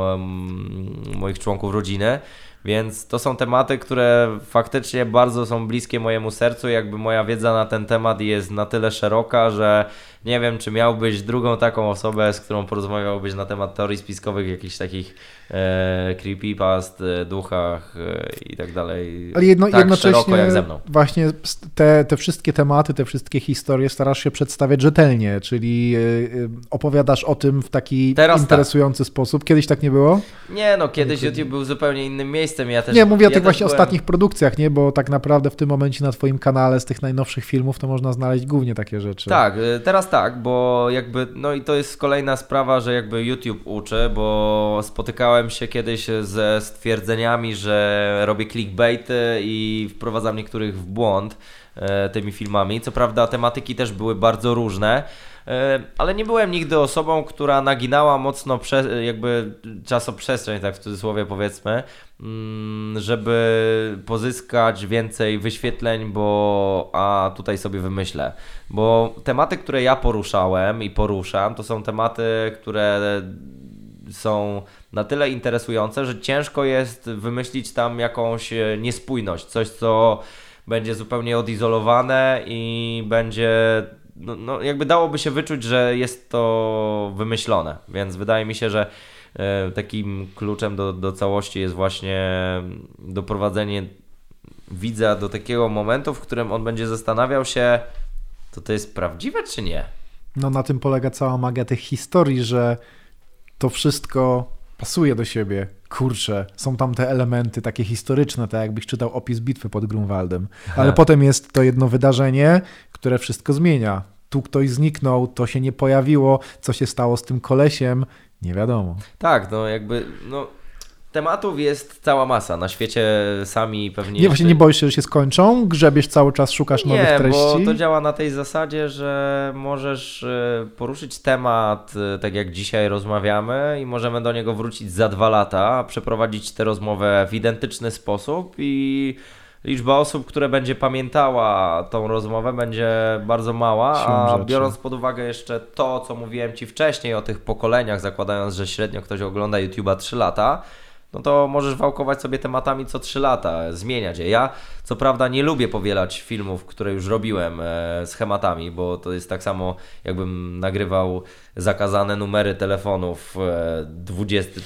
moich członków rodziny. Więc to są tematy, które faktycznie bardzo są bliskie mojemu sercu. Jakby moja wiedza na ten temat jest na tyle szeroka, że nie wiem, czy miałbyś drugą taką osobę, z którą porozmawiałbyś na temat teorii spiskowych, jakichś takich e, creepypast, e, duchach e, i tak dalej. Ale jedno, tak jednocześnie jak ze mną. właśnie te, te wszystkie tematy, te wszystkie historie starasz się przedstawiać rzetelnie, czyli e, e opowiadasz o tym w taki Teraz tak. interesujący tak. sposób. Kiedyś tak nie było? Nie, no kiedyś YouTube był zupełnie innym miejscem. Ja też, nie, mówię ja o tych właśnie byłem... ostatnich produkcjach, nie? Bo tak naprawdę w tym momencie na twoim kanale z tych najnowszych filmów to można znaleźć głównie takie rzeczy. Tak, teraz tak, bo jakby, no i to jest kolejna sprawa, że jakby YouTube uczy, bo spotykałem się kiedyś ze stwierdzeniami, że robię clickbaity i wprowadzam niektórych w błąd e, tymi filmami. Co prawda tematyki też były bardzo różne, ale nie byłem nigdy osobą, która naginała mocno prze, jakby czasoprzestrzeń, tak w cudzysłowie powiedzmy, Mm, żeby pozyskać więcej wyświetleń, bo a tutaj sobie wymyślę. Bo tematy, które ja poruszałem i poruszam, to są tematy, które są na tyle interesujące, że ciężko jest wymyślić tam jakąś e, niespójność, coś co będzie zupełnie odizolowane i będzie no, no jakby dałoby się wyczuć, że jest to wymyślone. Więc wydaje mi się, że E, takim kluczem do, do całości jest właśnie doprowadzenie widza do takiego momentu, w którym on będzie zastanawiał się, to to jest prawdziwe czy nie? No na tym polega cała magia tych historii, że to wszystko pasuje do siebie. Kurczę, są tam te elementy takie historyczne, tak jakbyś czytał opis bitwy pod Grunwaldem. Ale potem jest to jedno wydarzenie, które wszystko zmienia. Tu ktoś zniknął, to się nie pojawiło, co się stało z tym kolesiem, nie wiadomo. Tak, no jakby, no tematów jest cała masa. Na świecie sami pewnie. Nie, właśnie nie boisz się, że się skończą? Grzebiesz cały czas, szukasz nie, nowych treści? Nie, bo to działa na tej zasadzie, że możesz e, poruszyć temat, e, tak jak dzisiaj rozmawiamy, i możemy do niego wrócić za dwa lata, przeprowadzić tę rozmowę w identyczny sposób i liczba osób, które będzie pamiętała tą rozmowę, będzie bardzo mała, a biorąc pod uwagę jeszcze to, co mówiłem Ci wcześniej o tych pokoleniach, zakładając, że średnio ktoś ogląda YouTube'a 3 lata, no to możesz wałkować sobie tematami co 3 lata, zmieniać je. Ja co prawda nie lubię powielać filmów, które już robiłem e, schematami, bo to jest tak samo jakbym nagrywał zakazane numery telefonów e, 20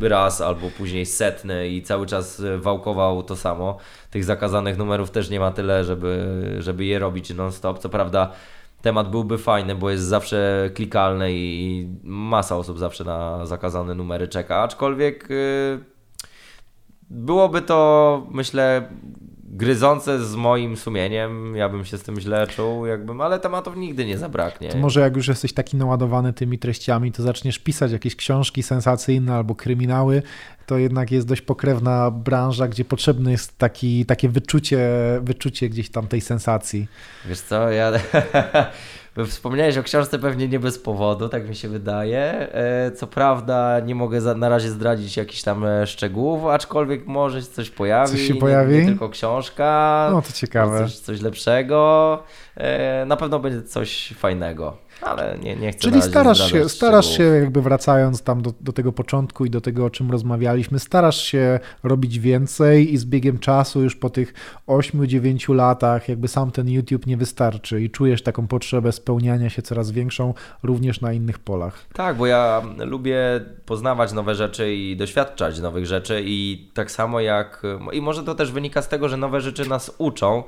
raz albo później setny i cały czas wałkował to samo. Tych zakazanych numerów też nie ma tyle, żeby, żeby je robić non-stop. Co prawda temat byłby fajny, bo jest zawsze klikalny i masa osób zawsze na zakazane numery czeka, aczkolwiek y, byłoby to, myślę, gryzące z moim sumieniem, ja bym się z tym źle czuł, jakbym, ale tematów nigdy nie zabraknie. To może jak już jesteś taki naładowany tymi treściami, to zaczniesz pisać jakieś książki sensacyjne albo kryminały, to jednak jest dość pokrewna branża, gdzie potrzebne jest taki, takie wyczucie, wyczucie gdzieś tam tej sensacji. Wiesz co, ja Wspomniałeś o książce pewnie nie bez powodu, tak mi się wydaje. E, co prawda nie mogę na razie zdradzić jakichś tam e, szczegółów, aczkolwiek może się coś pojawi. Coś się pojawi? Nie, nie tylko książka. No to ciekawe. Coś, coś lepszego. E, na pewno będzie coś fajnego ale nie, nie chcę Czyli starasz się, starasz się, jakby wracając tam do, do tego początku i do tego, o czym rozmawialiśmy, starasz się robić więcej i z biegiem czasu, już po tych 8-9 latach, jakby sam ten YouTube nie wystarczy i czujesz taką potrzebę spełniania się coraz większą również na innych polach. Tak, bo ja lubię poznawać nowe rzeczy i doświadczać nowych rzeczy i tak samo jak, i może to też wynika z tego, że nowe rzeczy nas uczą,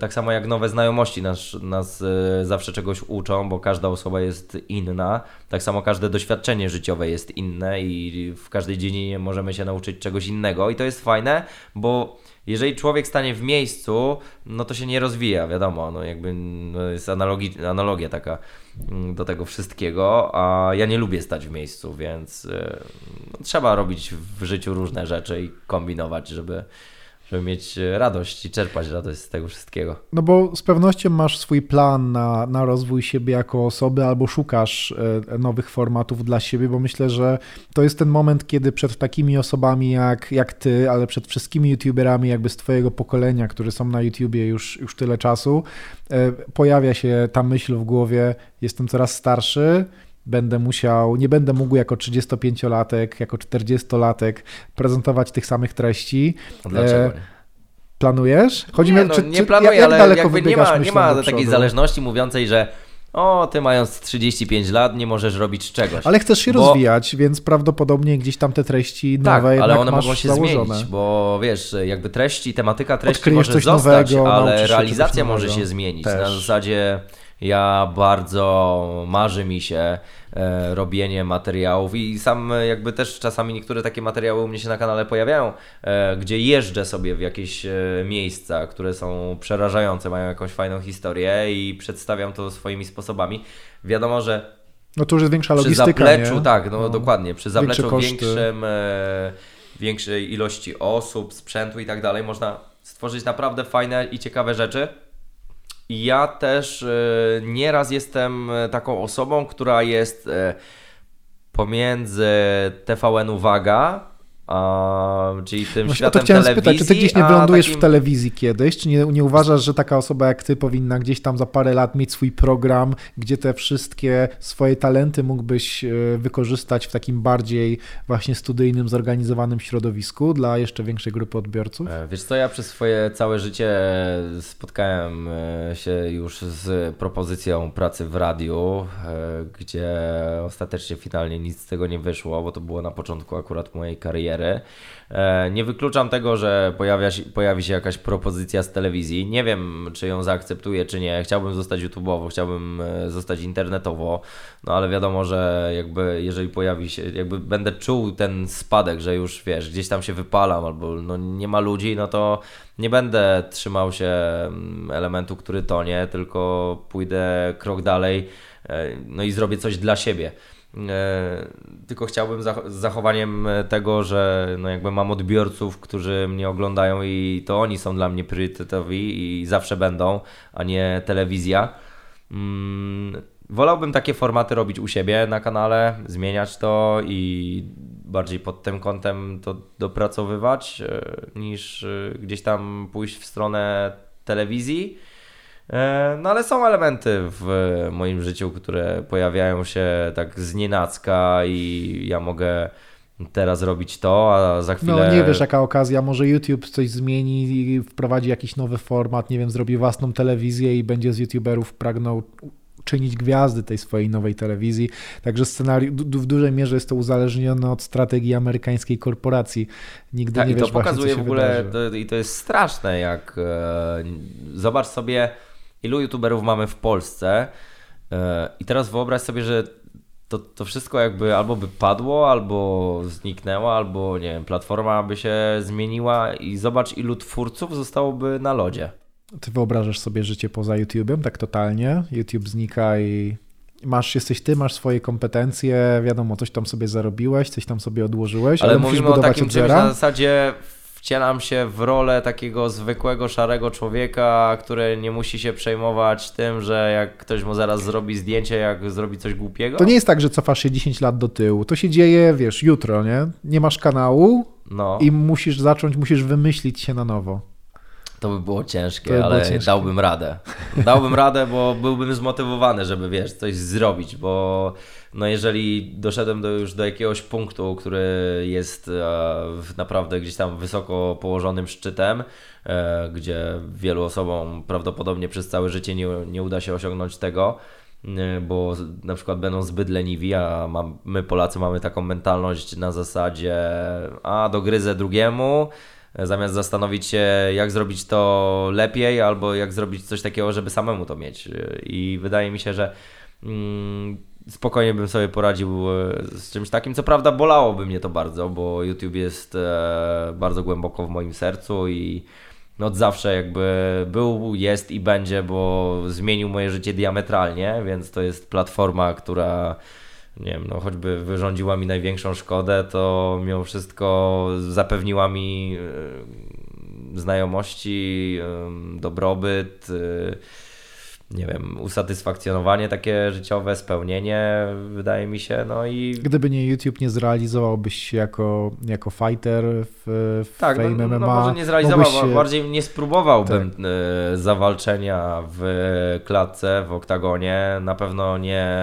tak samo jak nowe znajomości nas, nas e, zawsze czegoś uczą, bo każda osoba jest inna. Tak samo każde doświadczenie życiowe jest inne i w każdej dziedzinie możemy się nauczyć czegoś innego. I to jest fajne, bo jeżeli człowiek stanie w miejscu, no to się nie rozwija, wiadomo, no jakby no jest analogi, analogia taka mm, do tego wszystkiego, a ja nie lubię stać w miejscu, więc e, no, trzeba robić w życiu różne rzeczy i kombinować, żeby żeby mieć e, radość i czerpać radość z tego wszystkiego. No bo z pewnością masz swój plan na, na rozwój siebie jako osoby, albo szukasz e, nowych formatów dla siebie, bo myślę, że to jest ten moment, kiedy przed takimi osobami jak, jak ty, ale przed wszystkimi youtuberami jakby z twojego pokolenia, którzy są na YouTubie już, już tyle czasu, e, pojawia się ta myśl w głowie, jestem coraz starszy, będę musiał, nie będę mógł jako 35-latek, jako 40-latek prezentować tych samych treści. A dlaczego e? Planujesz? Chodzi nie, no, czy, nie planuję, jak, ale jakby nie ma, nie ma takiej zależności mówiącej, że o, ty mając 35 lat nie możesz robić czegoś. Ale chcesz się bo... rozwijać, więc prawdopodobnie gdzieś tam te treści tak, nowe ale one mogą się założone. zmienić, bo wiesz, jakby treści, tematyka treści Odkryjesz może zostać, nowego, ale realizacja może się zmienić. Też. Na zasadzie ja bardzo marzy mi się e, robienie materiałów i sam e, jakby też czasami niektóre takie materiały u mnie się na kanale pojawiają, e, gdzie jeżdżę sobie w jakieś e, miejsca, które są przerażające, mają jakąś fajną historię i przedstawiam to swoimi sposobami. Wiadomo, że no to już jest większa logistyka, Przy zapleczu, nie? tak, no, no, dokładnie, przy zapleczu większym, e, większej ilości osób, sprzętu i tak dalej można stworzyć naprawdę fajne i ciekawe rzeczy. Ja też e, nieraz jestem e, taką osobą, która jest e, pomiędzy TVN Uwaga a, czyli tym Właśnie światem to chciałem telewizji. spytać, czy ty gdzieś nie wylądujesz takim... w telewizji kiedyś? Czy nie, nie uważasz, że taka osoba jak ty powinna gdzieś tam za parę lat mieć swój program, gdzie te wszystkie swoje talenty mógłbyś e, wykorzystać w takim bardziej właśnie studyjnym, zorganizowanym środowisku dla jeszcze większej grupy odbiorców? E, wiesz co, ja przez swoje całe życie spotkałem e, się już z propozycją pracy w radiu, gdzie ostatecznie finalnie nic z tego nie wyszło, bo to było na początku akurat mojej kariery E, nie wykluczam tego, że pojawia się, pojawi się jakaś propozycja z telewizji. Nie wiem, czy ją zaakceptuję, czy nie. Chciałbym zostać YouTube'owo, chciałbym e, zostać internetowo, no ale wiadomo, że jakby jeżeli pojawi się, jakby będę czuł ten spadek, że już wiesz, gdzieś tam się wypalam albo no, nie ma ludzi, no to nie będę trzymał się mm, elementu, który tonie, tylko pójdę krok dalej, e, no i zrobię coś dla siebie. E, tylko chciałbym z zachowaniem tego, że no jakby mam odbiorców, którzy mnie oglądają i to oni są dla mnie priorytetowi i zawsze będą, a nie telewizja. Mm, wolałbym takie formaty robić u siebie na kanale, zmieniać to i bardziej pod tym kątem to dopracowywać, e, niż e, gdzieś tam pójść w stronę telewizji. E, no ale są elementy w moim życiu, które pojawiają się tak z nienacka i ja mogę teraz robić to, a za chwilę... No nie wiesz jaka okazja, może YouTube coś zmieni i wprowadzi jakiś nowy format, nie wiem, zrobi własną telewizję i będzie z YouTuberów pragnął czynić gwiazdy tej swojej nowej telewizji. Także scenariusz w dużej mierze jest to uzależnione od strategii amerykańskiej korporacji. Nigdy tak, nie wiesz i to pokazuje w ogóle, to, i to jest straszne, jak e, zobacz sobie ilu youtuberów mamy w Polsce e, i teraz wyobraź sobie, że to, to wszystko jakby albo by padło, albo zniknęło, albo nie wiem, platforma by się zmieniła i zobacz ilu twórców zostałoby na lodzie. Ty wyobrażasz sobie życie poza YouTube'em tak totalnie? YouTube znika i masz, jesteś ty, masz swoje kompetencje, wiadomo, coś tam sobie zarobiłeś, coś tam sobie odłożyłeś, ale, ale mówimy o takim czymś na zasadzie wcielam się w rolę takiego zwykłego, szarego człowieka, który nie musi się przejmować tym, że jak ktoś mu zaraz zrobi zdjęcie, jak zrobi coś głupiego. To nie jest tak, że cofasz się 10 lat do tyłu. To się dzieje, wiesz, jutro, nie? Nie masz kanału no. i musisz zacząć, musisz wymyślić się na nowo. To by było ciężkie, by ale było ciężkie. dałbym radę. Dałbym radę, bo byłbym zmotywowany, żeby wiesz, coś zrobić, bo no jeżeli doszedłem do, już do jakiegoś punktu, który jest e, naprawdę gdzieś tam wysoko położonym szczytem, e, gdzie wielu osobom prawdopodobnie przez całe życie nie, nie uda się osiągnąć tego, e, bo na przykład będą zbyt leniwi, a my Polacy mamy taką mentalność na zasadzie a dogryzę drugiemu, zamiast zastanowić się, jak zrobić to lepiej, albo jak zrobić coś takiego, żeby samemu to mieć. I wydaje mi się, że mm, spokojnie bym sobie poradził e, z czymś takim. Co prawda bolałoby mnie to bardzo, bo YouTube jest e, bardzo głęboko w moim sercu i od zawsze jakby był, jest i będzie, bo zmienił moje życie diametralnie, więc to jest platforma, która nie wiem, no choćby wyrządziła mi największą szkodę, to mimo wszystko zapewniła mi e, znajomości, dobrobyt, nie wiem, usatysfakcjonowanie takie życiowe, spełnienie, wydaje mi się, no i... Gdyby nie YouTube, nie zrealizowałbyś się jako, jako fighter w, w tak, Fame no, MMA? no może nie zrealizował, się... bardziej nie spróbowałbym tak. E, zawalczenia w klatce, w oktagonie, na pewno nie,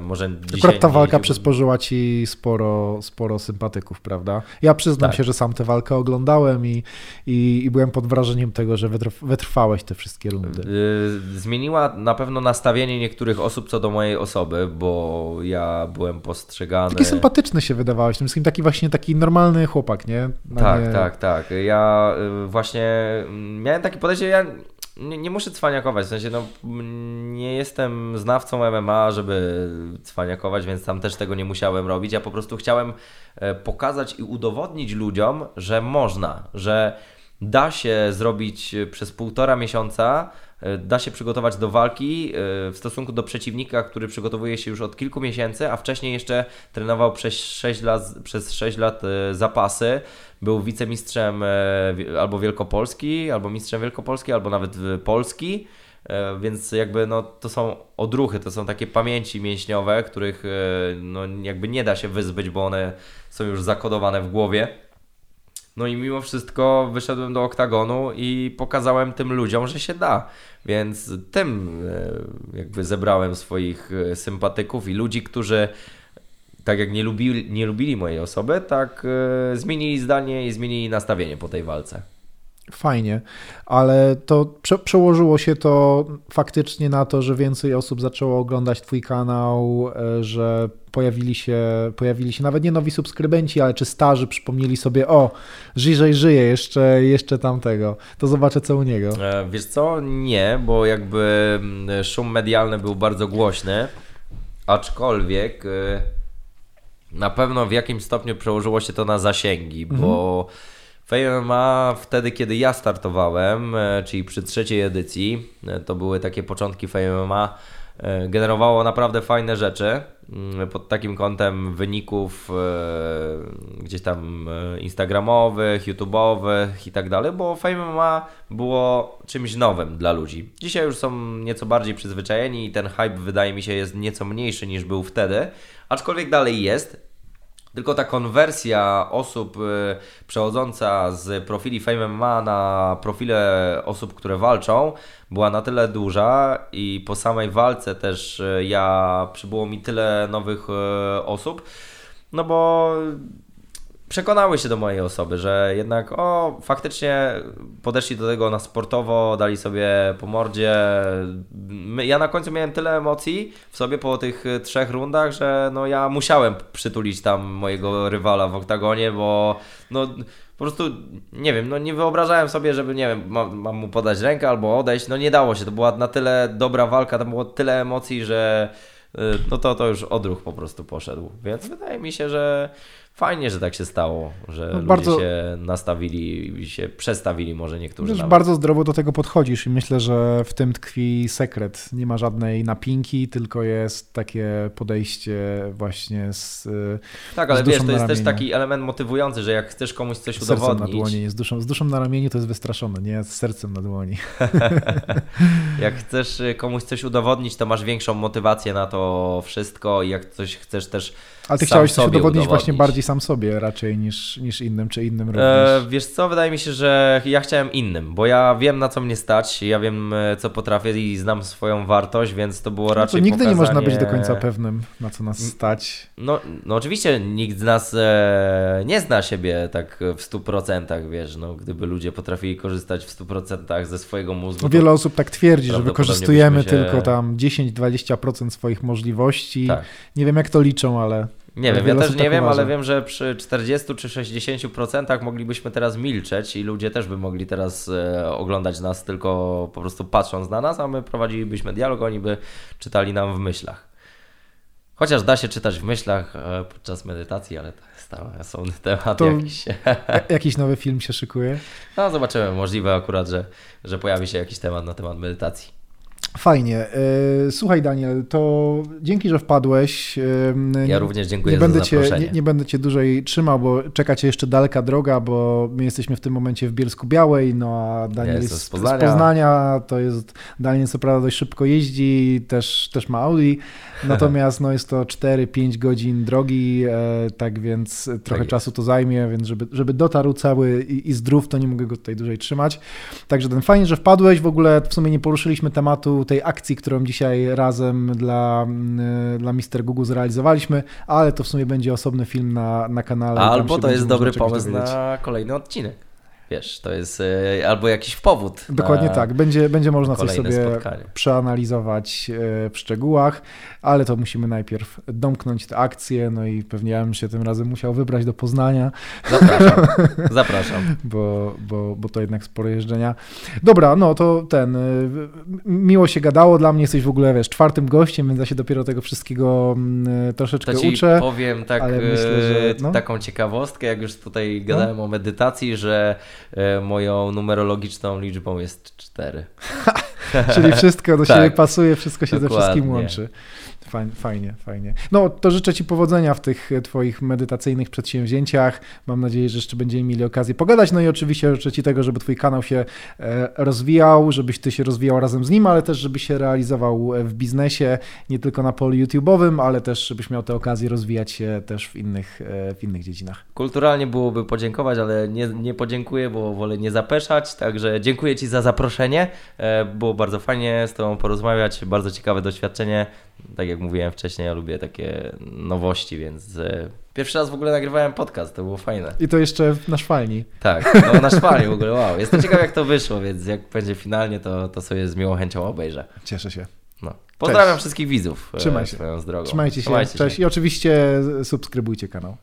może dzisiaj... Akurat ta walka nie... przysporzyła Ci sporo, sporo sympatyków, prawda? Ja przyznam tak. się, że sam tę walkę oglądałem i, i, i byłem pod wrażeniem tego, że wytrwałeś te wszystkie rundy. E, zmieniła na pewno nastawienie niektórych osób co do mojej osoby, bo ja byłem postrzegany. Taki sympatyczny się wydawałeś, tym wszystkim taki właśnie taki normalny chłopak, nie? Na tak, nie... tak, tak. Ja y, właśnie mm, miałem takie podejście, ja nie, nie, muszę cwaniakować, w sensie no, nie jestem znawcą MMA, żeby cwaniakować, więc tam też tego nie musiałem robić. Ja po prostu chciałem e, pokazać i udowodnić ludziom, że można, że da się zrobić przez półtora miesiąca E, da się przygotować do walki e, w stosunku do przeciwnika, który przygotowuje się już od kilku miesięcy, a wcześniej jeszcze trenował przez 6 lat, przez 6 lat e, zapasy. Był wicemistrzem albo Wielkopolski, albo mistrzem Wielkopolski, albo nawet Polski. Więc jakby no, to są odruchy, to są takie pamięci mięśniowe, których no, jakby nie da się wyzbyć, bo one są już zakodowane w głowie. No i mimo wszystko wyszedłem do oktagonu i pokazałem tym ludziom, że się da. Więc tym e, jakby zebrałem swoich e, sympatyków i ludzi, którzy tak jak nie lubili, nie lubili mojej osoby, tak e, zmienili zdanie i zmienili nastawienie po tej walce. Fajnie, ale to prze przełożyło się to faktycznie na to, że więcej osób zaczęło oglądać Twój kanał, że pojawili się, pojawili się nawet nie nowi subskrybenci, ale czy starzy przypomnieli sobie, o, Żyżej żyje, jeszcze, jeszcze tamtego, to zobaczę co u niego. E, wiesz co, nie, bo jakby mm, szum medialny był bardzo głośny, aczkolwiek e, na pewno w jakimś stopniu przełożyło się to na zasięgi, mhm. bo Fame MMA wtedy, kiedy ja startowałem, e, czyli przy trzeciej edycji, to były takie początki Fame MMA, generowało naprawdę fajne rzeczy. Mm, pod takim kątem wyników e, gdzieś tam e, instagramowych, youtubowych i tak dalej, bo Fame ma było czymś nowym dla ludzi. Dzisiaj już są nieco bardziej przyzwyczajeni i ten hype wydaje mi się jest nieco mniejszy niż był wtedy, aczkolwiek dalej jest. Tylko ta konwersja osób y, przechodząca z profili Fame MMA na profile osób, które walczą, była na tyle duża i po samej walce też y, ja przybyło mi tyle nowych y, osób, no bo przekonały się do mojej osoby, że jednak o, faktycznie podeszli do tego na sportowo, dali sobie po mordzie. Ja na końcu miałem tyle emocji w sobie po tych trzech rundach, że no ja musiałem przytulić tam mojego rywala w oktagonie, bo no po prostu nie wiem, no nie wyobrażałem sobie, żeby nie wiem, mam, mam mu podać rękę albo odejść, no nie dało się, to była na tyle dobra walka, tam było tyle emocji, że y, no to, to już odruch po prostu poszedł, więc wydaje mi się, że fajnie, że tak się stało, że no ludzie bardzo, się nastawili i się przestawili może niektórzy. Już bardzo zdrowo do tego podchodzisz i myślę, że w tym tkwi sekret. Nie ma żadnej napinki, tylko jest takie podejście właśnie z Tak, ale z wiesz, to jest też taki element motywujący, że jak chcesz komuś coś z udowodnić... na dłoni, z duszą, z duszą na ramieniu to jest wystraszone, nie z sercem na dłoni. jak chcesz komuś coś udowodnić, to masz większą motywację na to wszystko i jak coś chcesz też ale ty chciałeś coś udowodnić, właśnie bardziej sam sobie raczej niż, niż innym, czy innym e, również. E, wiesz co, wydaje mi się, że ja chciałem innym, bo ja wiem na co mnie stać, ja wiem e, co potrafię i znam swoją wartość, więc to było no raczej to nigdy pokazanie... nie można być do końca pewnym, na co nas stać. No, no oczywiście nikt z nas e, nie zna siebie tak w 100%, wiesz, no gdyby ludzie potrafili korzystać w 100% ze swojego mózgu. No, wiele osób tak twierdzi, że wykorzystujemy się... tylko tam 10-20% swoich możliwości. Tak. Nie wiem jak to liczą, ale Nie wiem, ja też nie tak wiem, uważa. ale wiem, że przy 40 czy 60% moglibyśmy teraz milczeć i ludzie też by mogli teraz e, oglądać nas tylko po prostu patrząc na nas, a my prowadzilibyśmy dialog, oni by czytali nam w myślach. Chociaż da się czytać w myślach e, podczas medytacji, ale to jest tam osobny temat To- jakiś. Jakiś nowy film się szykuje. No zobaczymy, możliwe akurat, że, że pojawi się jakiś temat na temat medytacji. Fajnie. E, Słuchaj, Daniel, to dzięki, że wpadłeś. Ja nie- również dziękuję nie za będę cię, zaproszenie. nie, nie będę cię dłużej trzymał, bo czeka cię jeszcze daleka droga, bo my jesteśmy w tym momencie w Bielsku Białej, no a Daniel jestem jest z Poznania. Z Poznania. To jest, Daniel co prawda dość szybko jeździ, też, też ma Audi, natomiast no jest to 4-5 godzin drogi, e, tak więc trochę jest. czasu to zajmie, więc żeby, żeby dotarł cały i, i zdrów, to nie mogę go tutaj dłużej trzymać. Także ten fajnie, że wpadłeś, w ogóle w sumie nie poruszyliśmy tematu tej akcji, którą dzisiaj razem dla, mm, dla Mr. Google zrealizowaliśmy, ale to w sumie będzie osobny film na, na kanale. Albo to jest dobry pomysł na kolejny odcinek. Wiesz, to jest e, albo jakiś powód. Dokładnie tak, będzie, będzie można coś sobie spotkanie. przeanalizować e, w szczegółach, ale to musimy najpierw domknąć te akcje, no i pewnie ja bym się tym razem musiał wybrać do Poznania, Zapraszam. Zapraszam. bo, bo, bo to jednak sporo jeżdżenia. Dobra, no to ten, y, miło się gadało, dla mnie jesteś w ogóle, wiesz, czwartym gościem, więc ja się dopiero tego wszystkiego mm, troszeczkę To ci uczę. powiem tak, e, myślę, że no. taką ciekawostkę, jak już tutaj gadałem o medytacji, że e, moją numerologiczną liczbą jest 4. Czyli wszystko do Tak. siebie pasuje, wszystko się ze wszystkim Dokładnie. łączy. Fajnie, fajnie. No to życzę Ci powodzenia w tych e, Twoich medytacyjnych przedsięwzięciach. Mam nadzieję, że jeszcze będziemy mieli okazję pogadać. No i oczywiście życzę Ci tego, żeby Twój kanał się e, rozwijał, żebyś Ty się rozwijał razem z nim, ale też żeby się realizował e, w biznesie, nie tylko na polu YouTube'owym, ale też żebyś miał tę okazję rozwijać się też w innych, w innych dziedzinach. Kulturalnie byłoby podziękować, ale nie, nie podziękuję, bo wolę nie zapeszać. Także dziękuję Ci za zaproszenie. Było bardzo fajnie z Tobą porozmawiać. Bardzo ciekawe doświadczenie. Tak jak mówiłem wcześniej, ja lubię takie nowości, więc e, pierwszy raz w ogóle nagrywałem podcast. To było fajne. I to jeszcze na szwalni. Tak, no na szpali w ogóle, wow. Jestem ciekaw jak to wyszło, więc jak będzie finalnie, to, to sobie z miłą chęcią obejrzę. Cieszę się. No. Pozdrawiam Cześć. wszystkich widzów e, Trzymaj się. drogą. Trzymajcie się. Cześć. I oczywiście subskrybujcie kanał.